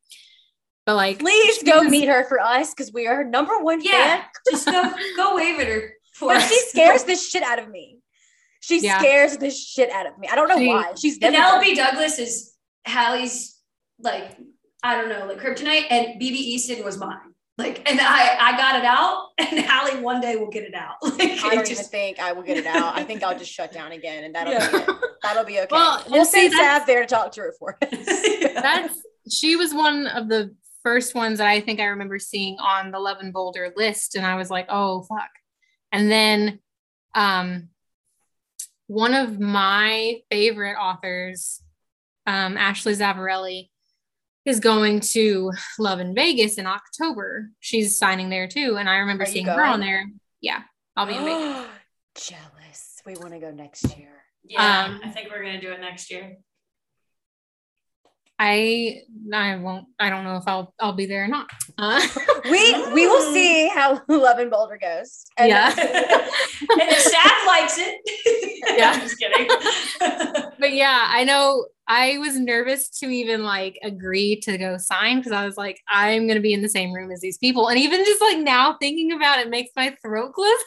but like Please go meet her for us because we are her number one Yeah, fan. just go go wave at her. For she scares the shit out of me. She Yeah. scares the shit out of me. I don't know She- why. She's Penelope Douglas is Hallie's like I don't know like kryptonite, and BB Easton was mine. Like, and I I got it out, and Hallie one day will get it out. Like, I don't even just think I will get it out. I think I'll just shut down again, and that'll Yeah. be it. That'll be okay. Well, we'll well, see, send Sav there to talk to her for us. that's she was one of the first ones that I think I remember seeing on the Love and Boulder list, and I was like, oh fuck. And then um one of my favorite authors, um, Ashley Zavarelli, is going to Love in Vegas in October. She's signing there too. And I remember Are seeing her on there. Yeah, I'll be in Vegas. Jealous. We want to go next year. Yeah, Um, I think we're gonna do it next year. I I won't I don't know if I'll I'll be there or not. Uh, We we will see how Love and Boulder goes. And- Yeah. and the staff likes it. Yeah. I'm just kidding. but yeah, I know I was nervous to even like agree to go sign because I was like, I'm gonna be in the same room as these people. And even just like now thinking about it makes my throat close.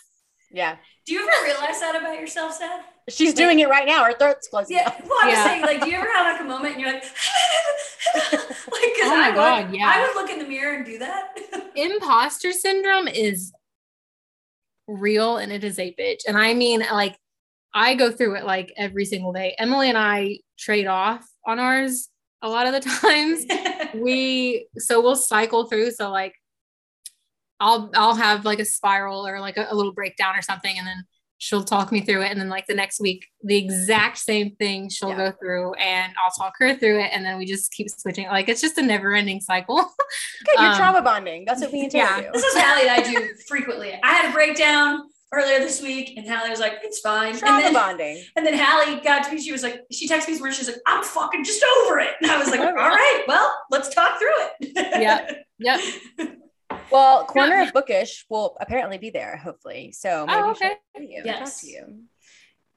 yeah. do you ever realize that about yourself, Sav? She's doing it right now. Her throat's closing. Yeah. up. Well, I'm just Yeah. saying, like, do you ever have like a moment and you're like, like, because Oh my I would, God, yeah. I would look in the mirror and do that. Imposter syndrome is real and it is a bitch. And I mean, like, I go through it like every single day. Emily and I trade off on ours a lot of the times. we so we'll cycle through so like i'll i'll have like a spiral or like a, a little breakdown or something and then she'll talk me through it and then like the next week the exact same thing she'll Yeah. go through and i'll talk her through it and then we just keep switching like it's just a never ending cycle Good. You're Um, trauma bonding. That's what me and Taylor yeah. do. this is Hallie and I do frequently. I had a breakdown earlier this week, and Hallie was like, "It's fine." And Trauma then, bonding. and then Hallie got to me. She was like, she texted me where she's like, "I'm fucking just over it," and I was like, All "All right. right, well, let's talk through it." Yeah. yep Well, corner of bookish will apparently be there, hopefully. So maybe Oh, okay. you, Yes. talk to you.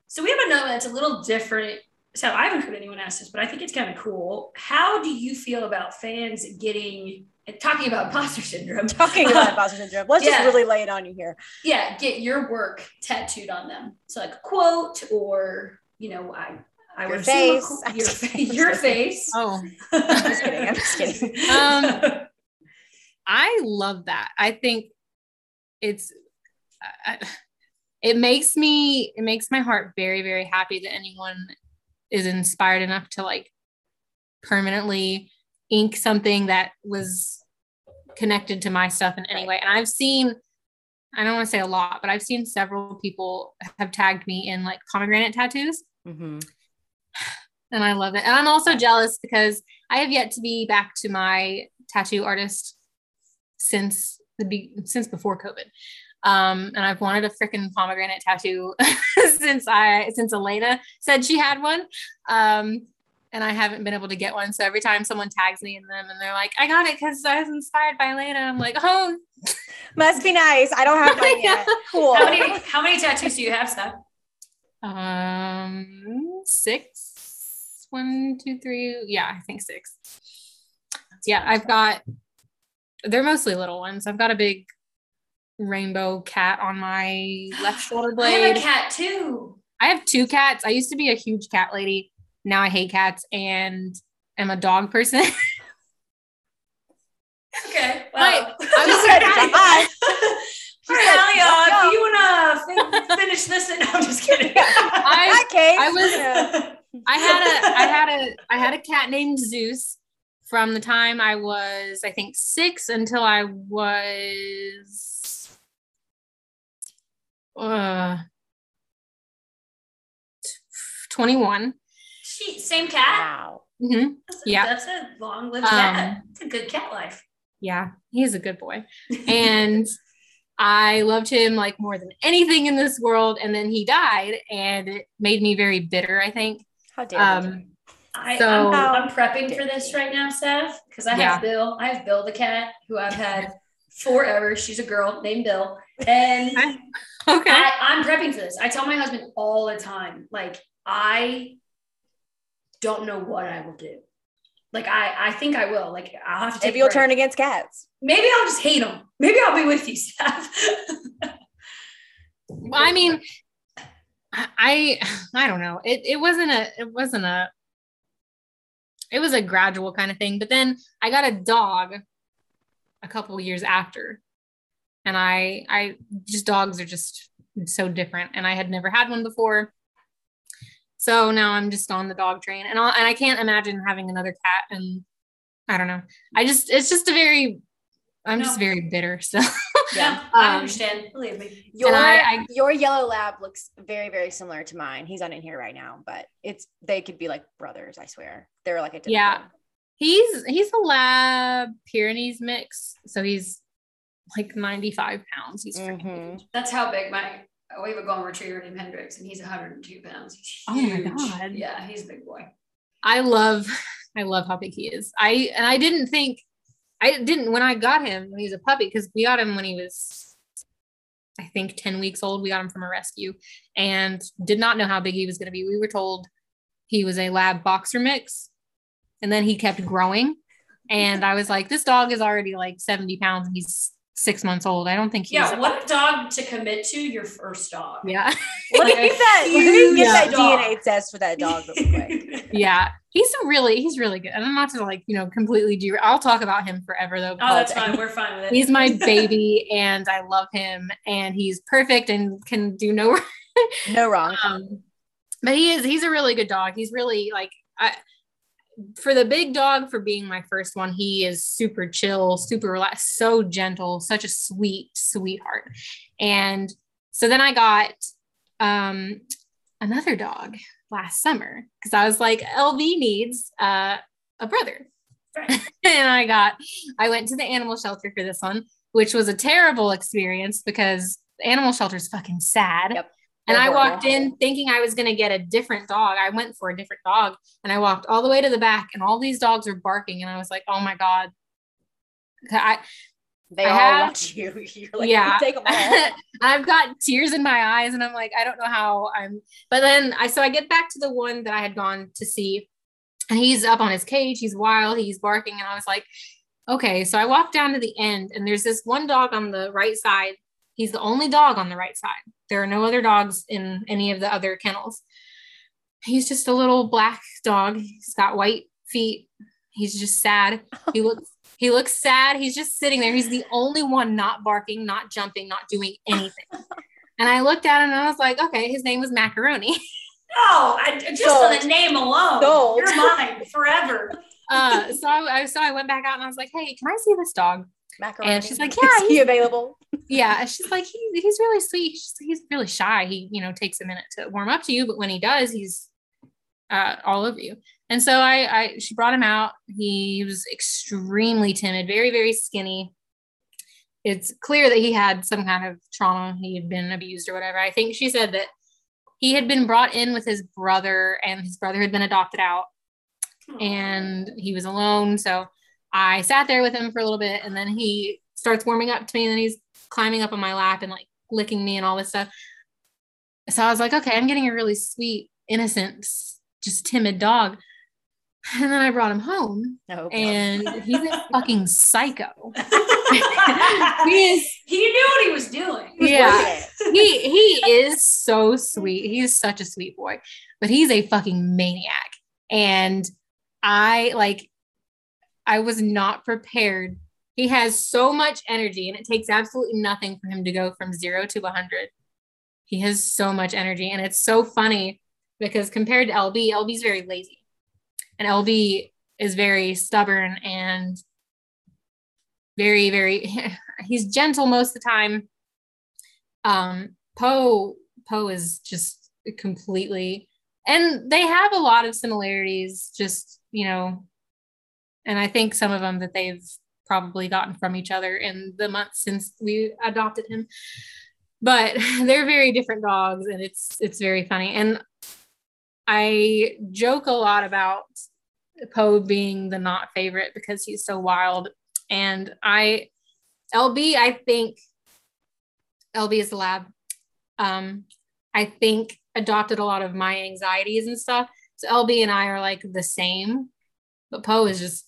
So we have a note that's a little different. So I haven't heard anyone ask this, but I think it's kind of cool. How do you feel about fans getting talking about imposter syndrome? Talking about imposter syndrome. Let's Yeah. just really lay it on you here. yeah, get your work tattooed on them. So like a quote or you know, I I Your would assume a face. qu- your, your face. oh I'm just kidding. I'm just kidding. Um, I love that. I think it's I, it makes me it makes my heart very very happy that anyone is inspired enough to like permanently ink something that was connected to my stuff in any way. And I've seen I don't want to say a lot, but I've seen several people have tagged me in like pomegranate tattoos Mhm. and I love it. And I'm also jealous because I have yet to be back to my tattoo artist since the be- since before COVID. Um, and I've wanted a freaking pomegranate tattoo since I since Elena said she had one. Um, and I haven't been able to get one. So every time someone tags me in them and they're like, I got it because I was inspired by Elena, I'm like, oh, Must be nice. I don't have mine yet. Cool. how many how many tattoos do you have, Steph? um, six, one, two, three. Yeah, I think six. Yeah, I've got. They're mostly little ones. I've got a big rainbow cat on my left shoulder blade. I have a cat too. I have two cats. I used to be a huge cat lady. Now I hate cats and am a dog person. Okay. Wait, Well, I was said gonna- bye. All She right, said, Allie, "Go." do you want to fin- finish this? And no, I'm just kidding. I- That case. I was- yeah. I had a I had a I had a cat named Zeus from the time I was I think 6 until I was uh 21. she, same cat. Wow. Mhm. That's a, Yeah. that's a long-lived Um, cat. It's a good cat life. Yeah, he's a good boy. And I loved him like more than anything in this world and then he died and it made me very bitter, I think. How dare you. Um I, So- I'm, I'm prepping for this right now, Steph, because I have Yeah. Bill. I have Bill the cat, who I've had forever. She's a girl named Bill, and okay. I, I'm prepping for this. I tell my husband all the time, like I don't know what I will do. Like I, I think I will. Like I'll have to take. Maybe you'll break. turn against cats. Maybe I'll just hate them. Maybe I'll be with you, Steph. I mean, I I don't know. It it wasn't a it wasn't a it was a gradual kind of thing. But then I got a dog a couple years after, and I I just dogs are just so different, and I had never had one before. So now I'm just on the dog train, and I and I can't imagine having another cat. And I don't know. I just it's just a very I'm just very bitter. So yeah, I Um, understand. Believe me. Your I- I- your yellow lab looks very very similar to mine. He's on in here right now, but it's they could be like brothers. I swear they're like a Yeah. He's he's a lab Pyrenees mix, so he's like 95 pounds. He's freaking Mhm. huge. That's how big my we have a golden retriever named Hendrix, and he's 102 pounds. He's Oh my. God. Yeah, he's a big boy. I love I love how big he is. I and I didn't think I didn't when I got him when he was a puppy because we got him when he was I think 10 weeks old. We got him from a rescue and did not know how big he was going to be. We were told he was a lab boxer mix and then he kept growing and I was like this dog is already like 70 pounds and he's 6 months old. I don't think he's Yeah, what dog to commit to your first dog. yeah. Let me Like a get that. Let me get that dog. DNA test for that dog real quick. yeah. He's a really he's really good. And I'm not to like, you know, completely do. I'll talk about him forever though. Oh, that's fine. We're fine with it. he's my baby and I love him and he's perfect and can do no No wrong. um but he is he's a really good dog. He's really like I for the big dog for being my first one, he is super chill, super relaxed, so gentle, such a sweet sweetheart. And so then I got um another dog last summer because I was like LB needs uh a brother. And I got I went to the animal shelter for this one, which was a terrible experience because animal shelter is fucking sad. Yep. And I walked in thinking I was going to get a different dog. I went for a different dog and I walked all the way to the back and all these dogs were barking and I was like, "Oh my god." I They I all have- want you. You're like, Yeah. take them all. I've got tears in my eyes and I'm like, I don't know how I'm but then I so I get back to the one that I had gone to see and he's up on his cage, he's wild, he's barking and I was like, okay, so I walk down to the end and there's this one dog on the right side. He's the only dog on the right side. There are no other dogs in any of the other kennels. He's just a little black dog. He's got white feet. He's just sad. He looks he looks sad. He's just sitting there. He's the only one not barking, not jumping, not doing anything. And I looked at him and I was like, okay, his name was Macaroni. No, I, just Sold. on the name alone, Sold. you're mine forever. Uh, so I, I so I went back out and I was like, hey, can I see this dog? Macaroni. And she's like, Is yeah, he he's- available? Yeah, she's like, he, he's really sweet. She's, he's really shy. He, you know, takes a minute to warm up to you, but when he does, he's uh, all over you. And so I, I, she brought him out. He was extremely timid, very, very skinny. It's clear that he had some kind of trauma. He had been abused or whatever. I think she said that he had been brought in with his brother, and his brother had been adopted out and he was alone. So I sat there with him for a little bit and then he starts warming up to me and then he's climbing up on my lap and like licking me and all this stuff. So I was like, okay, I'm getting a really sweet, innocent, just timid dog. And then I brought him home No. and he's a fucking psycho. he, is He knew what he was doing. yeah. he he is so sweet. He's such a sweet boy, but he's a fucking maniac. And I like I was not prepared. He has so much energy and it takes absolutely nothing for him to go from 0 to 100. He has so much energy and it's so funny because compared to LB, LB's very lazy. And LB is very stubborn and very very he's gentle most of the time um poe poe is just completely and they have a lot of similarities just you know and i think some of them that they've probably gotten from each other in the months since we adopted him but they're very different dogs and it's it's very funny and i joke a lot about poe being the not favorite because he's so wild and i lb i think LB is the lab. Um, I think adopted a lot of my anxieties and stuff. So LB and I are like the same, but Poe is just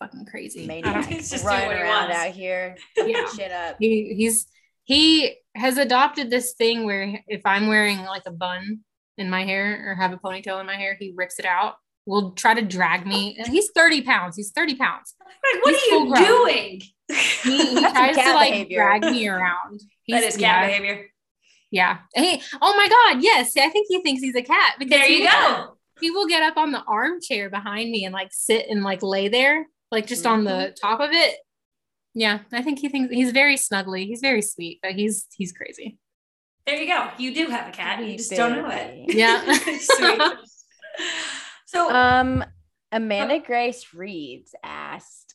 fucking crazy. I Maniac. don't- He's just doing running what he around wants. out here. Yeah. Shit up. He he's he has adopted this thing where if I'm wearing like a bun in my hair or have a ponytail in my hair, he rips it out. Will try to drag me. And he's 30 pounds. He's 30 pounds. Like, what He's are you grown. doing? He, he tries to like behavior. drag me around. that He's- is cat yeah. behavior. Yeah. Hey, oh my God. Yes. I think he thinks he's a cat because There he, you go. he will get up on the armchair behind me and like sit and like lay there, like just on the top of it. Yeah. I think he thinks he's very snuggly. He's very sweet, but he's he's crazy. There you go. You do have a cat. You Sweet just don't know it. Yeah. Sweet. So Um, Amanda Grace Reeds asked,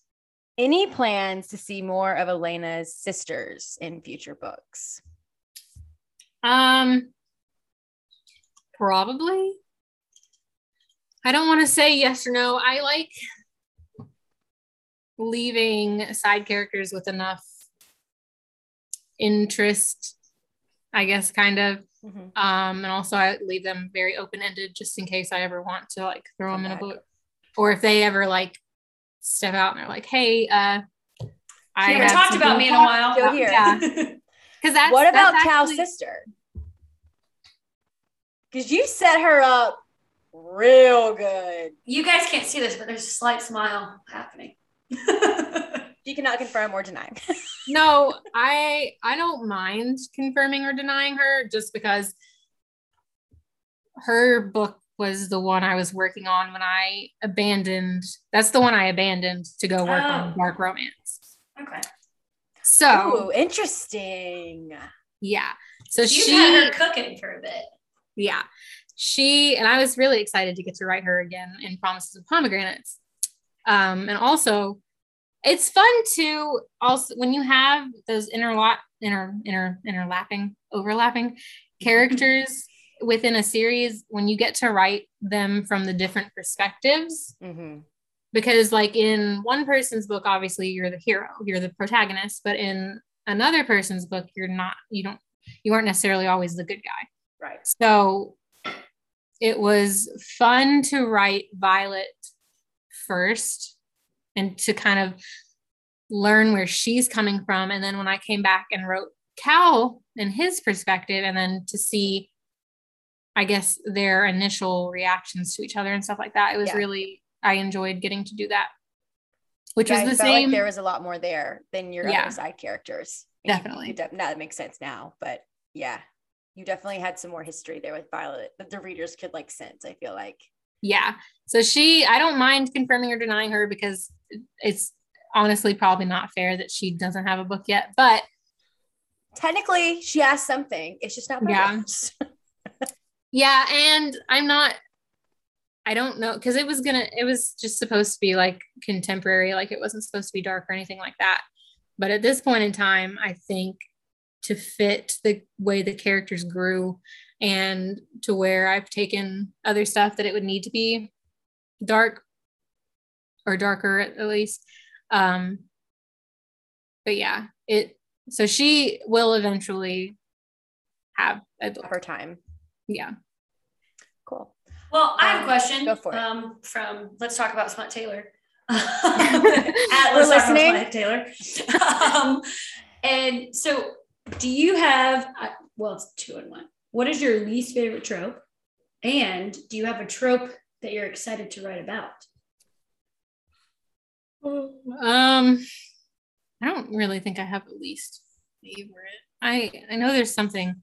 any plans to see more of Elena's sisters in future books? Um, probably. I don't want to say yes or no. I like leaving side characters with enough interest, I guess, kind of. Mhm. Um, and also I leave them very open ended just in case I ever want to like throw Come them in a book, or if they ever like step out and they're like, "Hey, uh, I You haven't talked about me in a while. Go here. Yeah. Because that's what about that's Cal's actually- sister? Because you set her up real good. you guys can't see this, but there's a slight smile happening. You cannot confirm or deny. No, I I don't mind confirming or denying her just because her book was the one I was working on when I abandoned. That's the one I abandoned to go work on Oh. dark romance. okay. So Ooh, interesting. yeah, so You've she had her cooking for a bit. yeah she and I was really excited to get to write her again in Promises of Pomegranates. Um, and also it's fun to also when you have those interlock inter inter interlapping overlapping characters within a series when you get to write them from the different perspectives hmm because like in one person's book obviously you're the hero you're the protagonist but in another person's book you're not you don't you aren't necessarily always the good guy Right. so it was fun to write Violet first and to kind of learn where she's coming from. And then when I came back and wrote Cal and his perspective, and then to see, I guess, their initial reactions to each other and stuff like that, it was Yeah. really, I enjoyed getting to do that, which Yeah, was the felt same. Like there was a lot more there than your Yeah. other side characters. And you- Definitely. you def- now that makes sense now, but yeah, you definitely had some more history there with Violet that the readers could like sense. I feel like. yeah. So she, I don't mind confirming or denying her because it's honestly probably not fair that she doesn't have a book yet, but Technically, she has something. It's just not Yeah. Yeah, and I'm not I don't know because it was gonna it was just supposed to be like contemporary, like it wasn't supposed to be dark or anything like that. But at this point in time, I think to fit the way the characters grew and to where I've taken other stuff that it would need to be dark or darker at, at least. Um but yeah, it so she will eventually have a book. Her time. Yeah. Cool. Well, I have a Um, question. go for it. Um, from Let's Talk About Smut Taylor. At We're Let's Talk About listening. Smut Taylor. um, and so, do you have? Uh, well, it's two in one. What is your least favorite trope? And do you have a trope that you're excited to write about? Um, I don't really think I have a least favorite. I I know there's something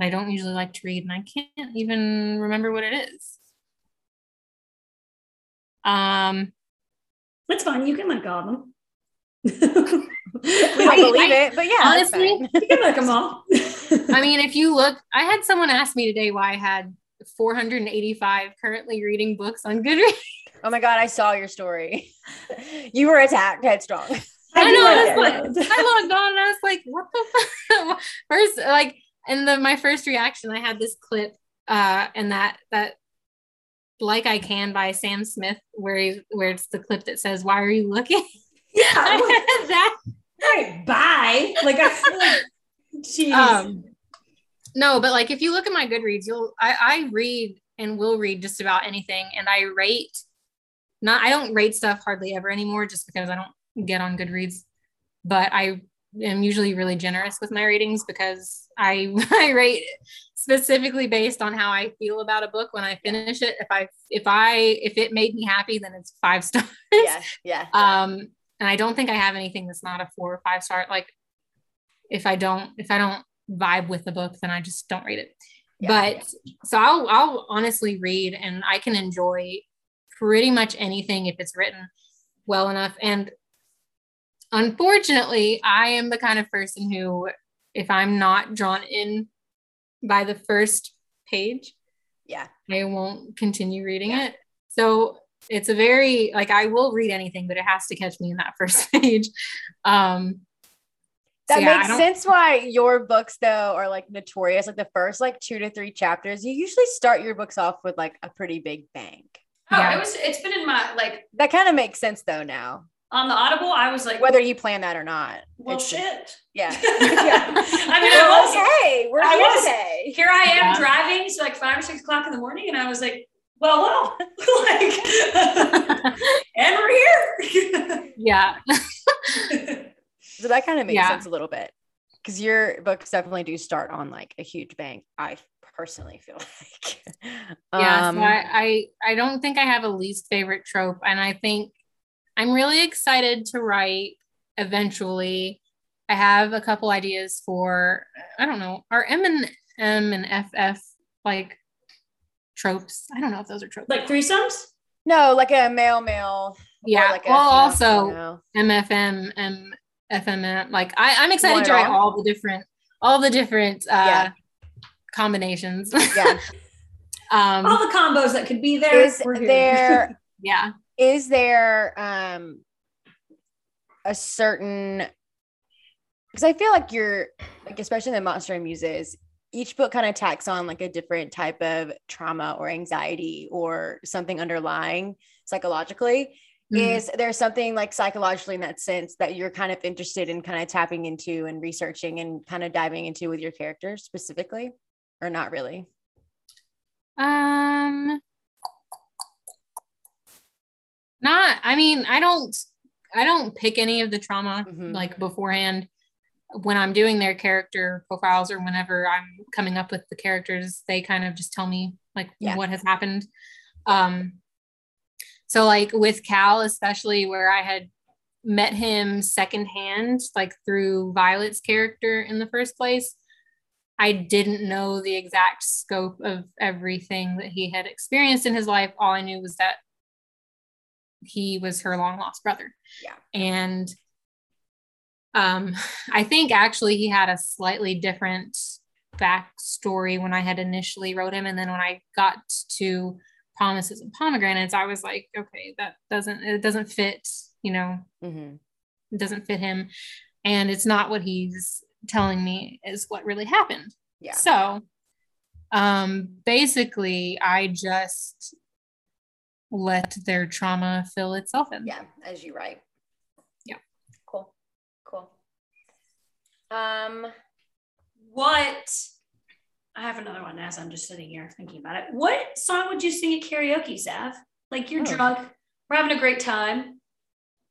I don't usually like to read, and I can't even remember what it is. Um, That's fine. You can let go of them. We don't I- believe I- it, but yeah, honestly, fine. can let them all. I mean, if you look, I had someone ask me today why I had 485 currently reading books on Goodreads. oh my god, I saw your story. you were attacked headstrong. I know. I, was like like. I logged on and I was like, what the fuck? first, like, and the my first reaction, I had this clip, uh, and that that like I can by Sam Smith, where he where it's the clip that says, "Why are you looking?" yeah. I had that. All right. Bye. Like I feel like. Jeez. Um, no, but like if you look at my Goodreads, you'll I, I read and will read just about anything, and I rate. Not I don't rate stuff hardly ever anymore, just because I don't get on Goodreads. But I am usually really generous with my ratings because I I rate specifically based on how I feel about a book when I finish it. If I if I if it made me happy, then it's five stars. yeah, yeah. Um, and I don't think I have anything that's not a four or five star. Like if I don't, if I don't vibe with the book, then I just don't read it. Yeah. but so I'll, I'll honestly read and I can enjoy pretty much anything if it's written well enough. And unfortunately, I am the kind of person who, if I'm not drawn in by the first page, yeah. I won't continue reading Yeah. it. So it's a very like I will read anything, but it has to catch me in that first page. Um, that so yeah, makes sense why your books though are like notorious. Like the first like two to three chapters, you usually start your books off with like a pretty big bang. Oh, Yeah. it was. It's been in my like That kind of makes sense though now, on the Audible. I was like, whether you plan that or not. well, It's just- shit. yeah. yeah. I mean, Well, I was okay. We're I here was- today. here. I am Yeah. driving. so like five or six o'clock in the morning, and I was like, well, well, like, and we're here. yeah. So that kind of makes Yeah. sense a little bit because your books definitely do start on like a huge bang. I personally feel like. yeah Um, so I, I i don't think i have a least favorite trope and i think i'm really excited to write eventually i have a couple ideas for i don't know are m and m and ff like tropes i don't know if those are tropes like threesomes. no, like a male male. yeah like a well female also female. mfm m fmm like I, i'm excited Want to it write all? all the different all the different uh Yeah. combinations Yeah. um All the combos that could be there. Is there yeah is there um a certain because I feel like you're like especially in the monster and muses, each book kind of tacks on like a different type of trauma or anxiety or something underlying psychologically. Mhm. Is there something like psychologically in that sense that you're kind of interested in kind of tapping into and researching and kind of diving into with your characters specifically? Or not really? Um, not. I mean, I don't. I don't pick any of the trauma Mhm. like beforehand when I'm doing their character profiles or whenever I'm coming up with the characters. They kind of just tell me like Yeah. what has happened. Um, so like with Cal, especially where I had met him secondhand, like through Violet's character in the first place. I didn't know the exact scope of everything that he had experienced in his life. All I knew was that he was her long lost brother. Yeah. And um, I think actually he had a slightly different backstory when I had initially wrote him. And then when I got to Promises and Pomegranates, I was like, okay, that doesn't, it doesn't fit, you know, Mm-hmm. it doesn't fit him. And it's not what he's telling me is what really happened. Yeah. So um basically I just let their trauma fill itself in. Yeah, as you write. Yeah. Cool. Cool. Um, What? I have another one as I'm just sitting here thinking about it. What song would you sing at karaoke, Sav? Like you're Oh. drunk, we're having a great time.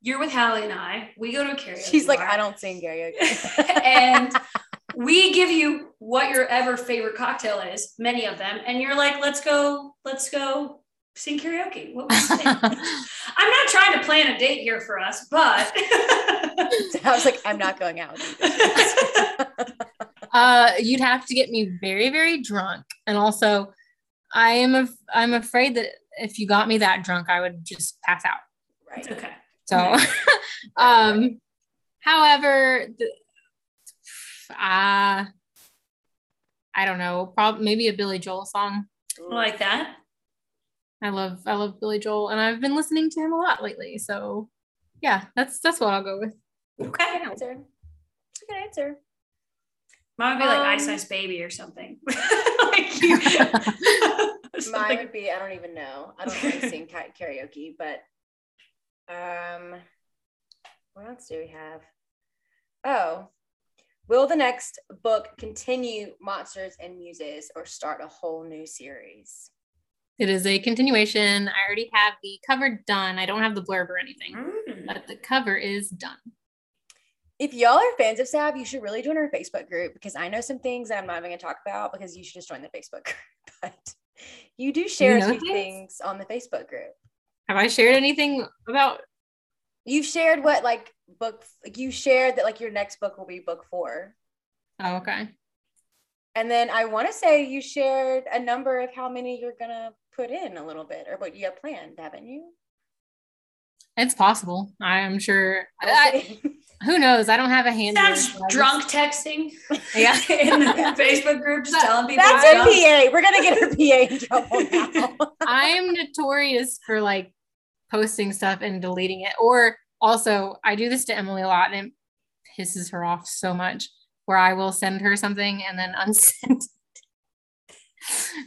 You're with Hallie and I. We go to a karaoke. she's like. I don't sing karaoke. and we give you what your ever favorite cocktail is, many of them, and you're like, let's go, let's go sing karaoke. What would you sing? I'm not trying to plan a date here for us, but I was like, I'm not going out. Uh you'd have to get me very very drunk and also I am af- I'm afraid that if you got me that drunk I would just pass out. right. It's okay. So um however the, uh I don't know, probably maybe a Billy Joel song. I like that. I love I love Billy Joel and I've been listening to him a lot lately. So yeah, that's that's what I'll go with. Okay. Good answer. Good answer. Mine would be like Um, Ice Ice Baby or something. like you, Mine would be, I don't even know. I don't really sing karaoke, but um, what else do we have? Oh, will the next book continue Monsters and Muses or start a whole new series? It is a continuation. I already have the cover done. I don't have the blurb or anything, Mm. but the cover is done. If y'all are fans of Sav, you should really join our Facebook group because I know some things that I'm not even going to talk about because you should just join the Facebook group. But you do share know a few things? things on the Facebook group. Have I shared anything about? You've shared what like book like you shared that like your next book will be book four. Oh, okay. And then I want to say you shared a number of how many you're gonna put in a little bit or what you have planned, haven't you? It's possible. I am sure. I, who knows? I don't have a hand. Sounds drunk texting Yeah. in the Facebook group, just telling people. That's it's her drunk. PA. We're gonna get her PA in trouble now. I am notorious for like posting stuff and deleting it. Or also, I do this to Emily a lot and it pisses her off so much where I will send her something and then unsend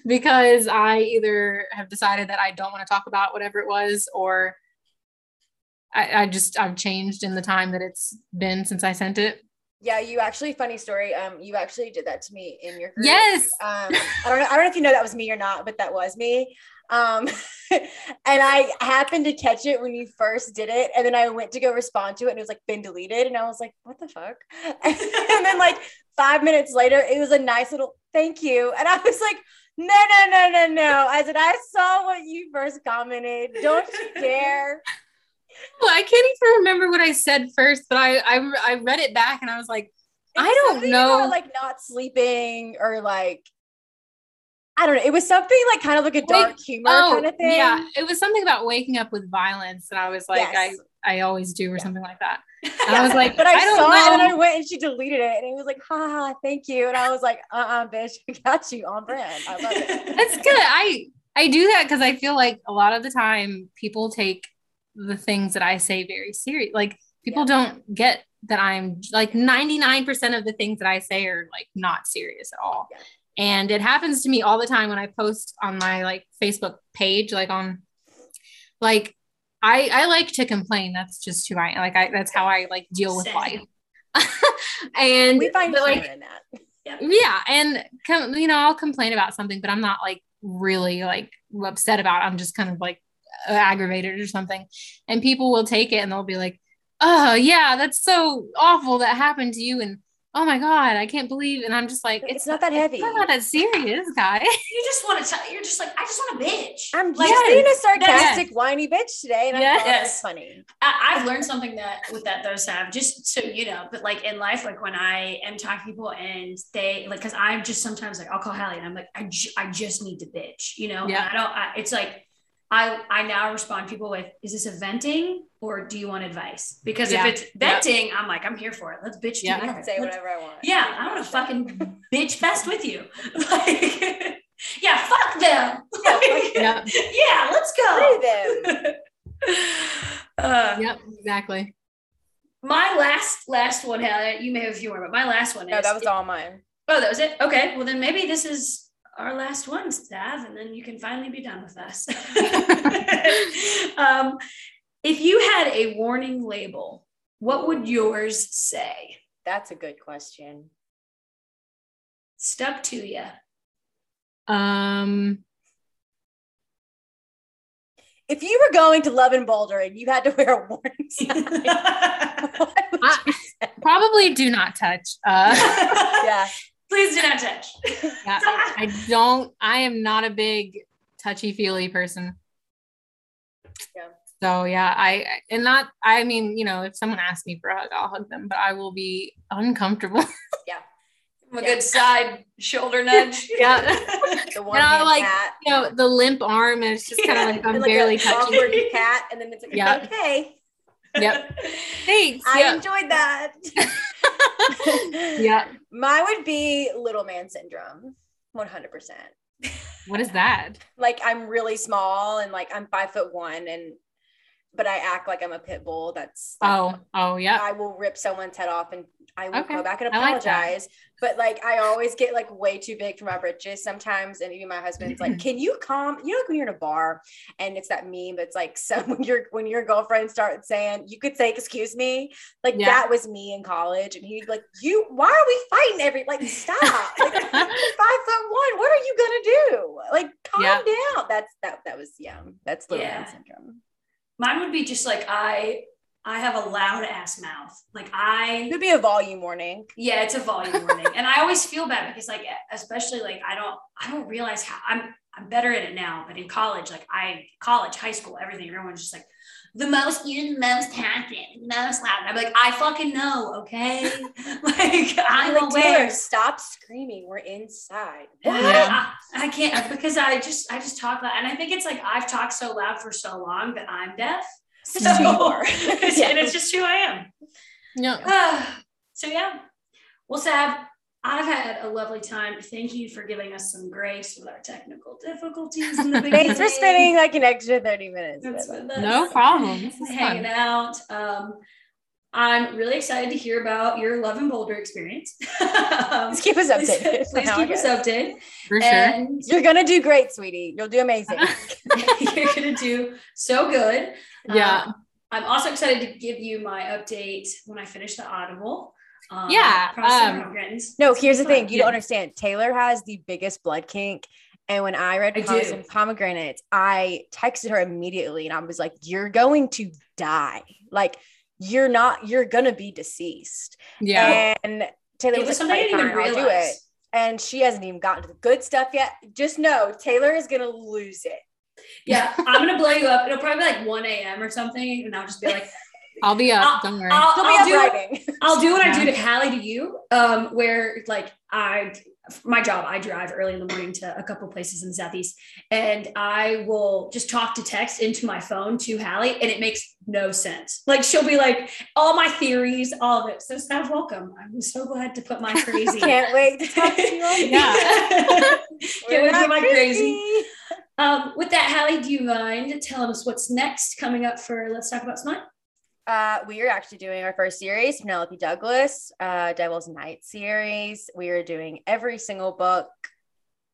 because I either have decided that I don't want to talk about whatever it was or I, I just I've changed in the time that it's been since I sent it. Yeah, you actually funny story. Um, you actually did that to me in your group. Yes. Um, I don't know. I don't know if you know that was me or not, but that was me. Um, and I happened to catch it when you first did it, and then I went to go respond to it, and it was like been deleted, and I was like, "What the fuck?" and then like five minutes later, it was a nice little thank you, and I was like, "No, no, no, no, no!" I said, "I saw what you first commented. Don't you dare." Well, I can't even remember what I said first, but I I, I read it back and I was like, It I don't know. about, like not sleeping or like I don't know. It was something like kind of like a dark humor kind of thing. oh, yeah, it was something about waking up with violence, and I was like, Yes. I I always do, or something like that. Yeah, I was like, but I, I saw it and. I went and she deleted it and it was like, ha ha, ha, thank you. And I was like, uh uh bitch, I got you on brand. I love it. That's good. I I do that because I feel like a lot of the time people take the things that I say very serious. Like people Yeah. don't get that I'm like 99% of the things that I say are like not serious at all. Yeah. And it happens to me all the time when I post on my like Facebook page, like on like I I like to complain. That's just who I. Like I that's how I like deal with Same. life. and We find but, like in that. yeah and com- you know i'll complain about something but i'm not like really like upset about it. i'm just kind of like aggravated or something and people will take it and they'll be like oh yeah that's so awful that happened to you and oh my god i can't believe and i'm just like It's not that heavy. it's not that serious guy You just want to tell. You're just like I just want to bitch. I'm Like, just being a yes. sarcastic, whiny bitch today, and I Yes. thought it Yes. funny. I, I've learned something that with that though, Sav, just so you know, but like in life, like when I am talking to people and they like, cause I'm just sometimes like, I'll call Hallie and I'm like, I, ju- I just need to bitch, you know? Yeah. And I don't, I, it's like, I, I now respond people with, is this a venting or do you want advice? Because Yeah. if it's venting, I'm like, I'm here for it. Let's bitch Yeah. I together. can say Let's- whatever I want. Yeah, I want to fucking bitch fest with you. Like, yeah, fuck them. Yeah, fuck yeah yeah, let's go. them. uh, yep exactly my last last one, Hallie, you may have a few more, but my last one No, that was all mine. Oh, that was it. Okay, well then maybe this is our last one, Sav, and then you can finally be done with us. um, if you had a warning label, what would yours say? That's a good question. Stuck to you. um If you were going to Love and Boulder and you had to wear a warning sign, what would I- you say? probably do not touch uh Yeah. Please do not touch. Yeah, I don't. I am not a big touchy feely person. Yeah. So yeah, I and not. I mean, you know, if someone asks me for a hug, I'll hug them, but I will be uncomfortable. Yeah. A good side shoulder nudge. Yeah. The one and I hand like- cat. you know, the limp arm, and it's just kind of like I'm like barely a touching. awkward cat, and then it's like, Yeah. okay, Yep. Thanks. I Yeah. enjoyed that. yeah. Mine would be little man syndrome, 100%. What is that? Like I'm really small and like I'm five foot one and but I act like I'm a pit bull. That's Oh. Oh yeah. I will rip someone's head off and I will Okay. go back and I like apologize. but like I always get like way too big for my britches sometimes. And even my husband's like, Can you calm? You know, like when you're in a bar and it's that meme but it's like so when your when your girlfriend starts saying, you could say, excuse me, like Yeah. that was me in college. And he'd be like, You why are we fighting every like stop? Like five foot one. What are you gonna do? Like calm Yeah. down. That's that that was yeah, that's little Yeah. man syndrome. Mine would be just like I I have a loud ass mouth. Like I It would be a volume warning. yeah, it's a volume warning. And I always feel bad because like especially like I don't I don't realize how I'm I'm better at it now, but in college, like I college, high school, everything, everyone's just like the most you're the most talking, the most loud. I'm like, I fucking know, okay? like I'm like, aware. Taylor, stop screaming. We're inside. What? Yeah. I, I can't because I just I just talk loud. And I think it's like I've talked so loud for so long that I'm deaf. It's just who. It's- Yeah. and it's just who I am. No. so yeah. Well, Sav, I've had a lovely time. Thank you for giving us some grace with our technical difficulties in the beginning. Thanks for spending like an extra 30 minutes. With us. No problem. Hanging fun. out. Um, I'm really excited to hear about your Love and Boulder experience. Um, Please keep us updated. Please How keep us updated. For sure. And You're gonna do great, sweetie. You'll do amazing. you're gonna do so good. Yeah. Um, I'm also excited to give you my update when I finish the Audible. Um, Yeah, um, No, here's the thing. You Yeah. don't understand. Taylor has the biggest blood kink. And when I read I and Pomegranates, I texted her immediately and I was like, You're going to die. Like, you're not, you're gonna be deceased. Yeah. And Taylor It was, was like, something I didn't even "Fine, I'll do it. realize. And she hasn't even gotten to the good stuff yet. Just know Taylor is gonna lose it. Yeah, I'm gonna blow you up. It'll probably be like 1 a.m. or something, and I'll just be like, I'll be up. I'll- Don't worry. I'll, She'll be I'll do it. writing. I'll do what I do to Hallie to you, um, where like I, my job, I drive early in the morning to a couple places in the southeast, and I will just talk to text into my phone to Hallie, and it makes no sense. Like she'll be like, all my theories, all of it. So Sav, welcome. I'm so glad to put my crazy. Can't wait to talk to you all. Yeah. Can't wait to put my crazy. crazy. Um, with that, Hallie, do you mind telling us what's next coming up for Let's Talk About Smut? Uh, we are actually doing our first series, Penelope Douglas, uh, Devil's Night series. We are doing every single book.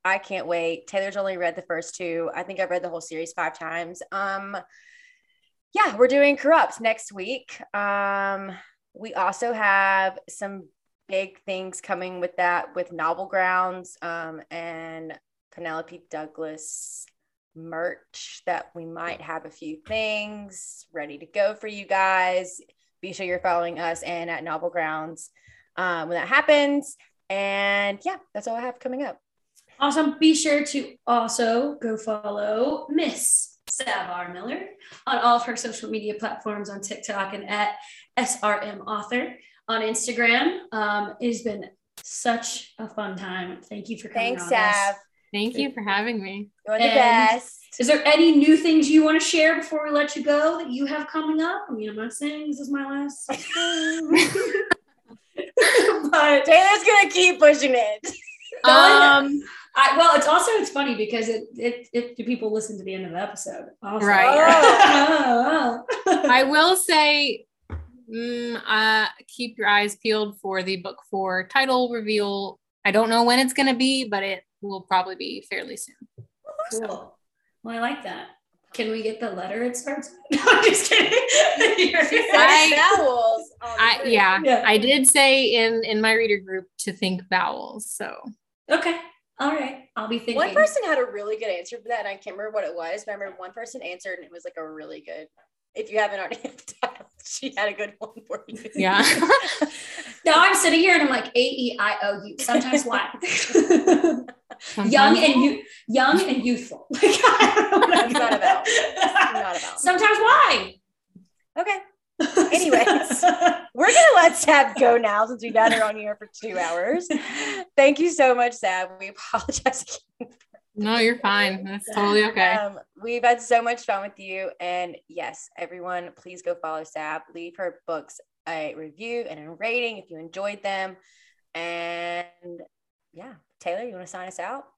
I can't wait. Taylor's only read the first two. I think I've read the whole series five times. Um, yeah, we're doing Corrupt next week. Um, we also have some big things coming with that with Novel Grounds um, and Penelope Douglas merch that we might have a few things ready to go for you guys. Be sure you're following us and at Novel Grounds um, when that happens. And yeah, that's all I have coming up. Awesome. Be sure to also go follow Miss Sav R. Miller on all of her social media platforms on TikTok and at SRM Author on Instagram. Um, it has been such a fun time. Thank you for coming Thanks. Sav. This. Thank you for having me. You're the And- best. Is there any new things you want to share before we let you go that you have coming up? I mean, I'm not saying this is my last. but Taylor's gonna keep pushing it. Um, I, well, it's also it's funny because it it if do people listen to the end of the episode, also. Right. I will say, mm, uh, keep your eyes peeled for the book four title reveal. I don't know when it's going to be, but it will probably be fairly soon. cool. Well, I like that. Can we get the letter it starts? with? No, I'm just kidding. Oh, I- vowels. I, yeah, Yeah. I did say in in my reader group to think vowels. So okay. All right. I'll be thinking. One person had a really good answer for that, and I can't remember what it was. But I remember one person answered, and it was like a really good. If you haven't already had the title, she had a good one for you. yeah, now I'm sitting here and I'm like A E I O U. Sometimes why? young and you young and youthful. Like, I don't know That's not a Not about. Sometimes why? Okay. Anyways. We're gonna let Sav go now since we've had her on here for two hours. Thank you so much, Sav. We apologize. No, you're fine. That's totally okay. Um, we've had so much fun with you, and yes, everyone, please go follow Sav. Leave her books a review and a rating if you enjoyed them. And yeah, Taylor, you want to sign us out?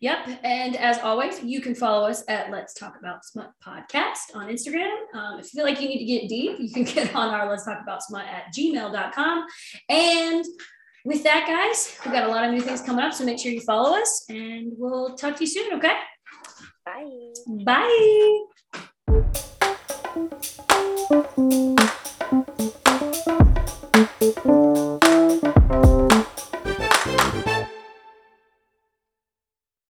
Yep. And as always, you can follow us at Let's Talk About Smut podcast on Instagram. Um, if you feel like you need to get deep, you can get on our Let's Talk About Smut at gmail.com. And with that, guys, we've got a lot of new things coming up. So make sure you follow us and we'll talk to you soon. Okay. Bye. Bye.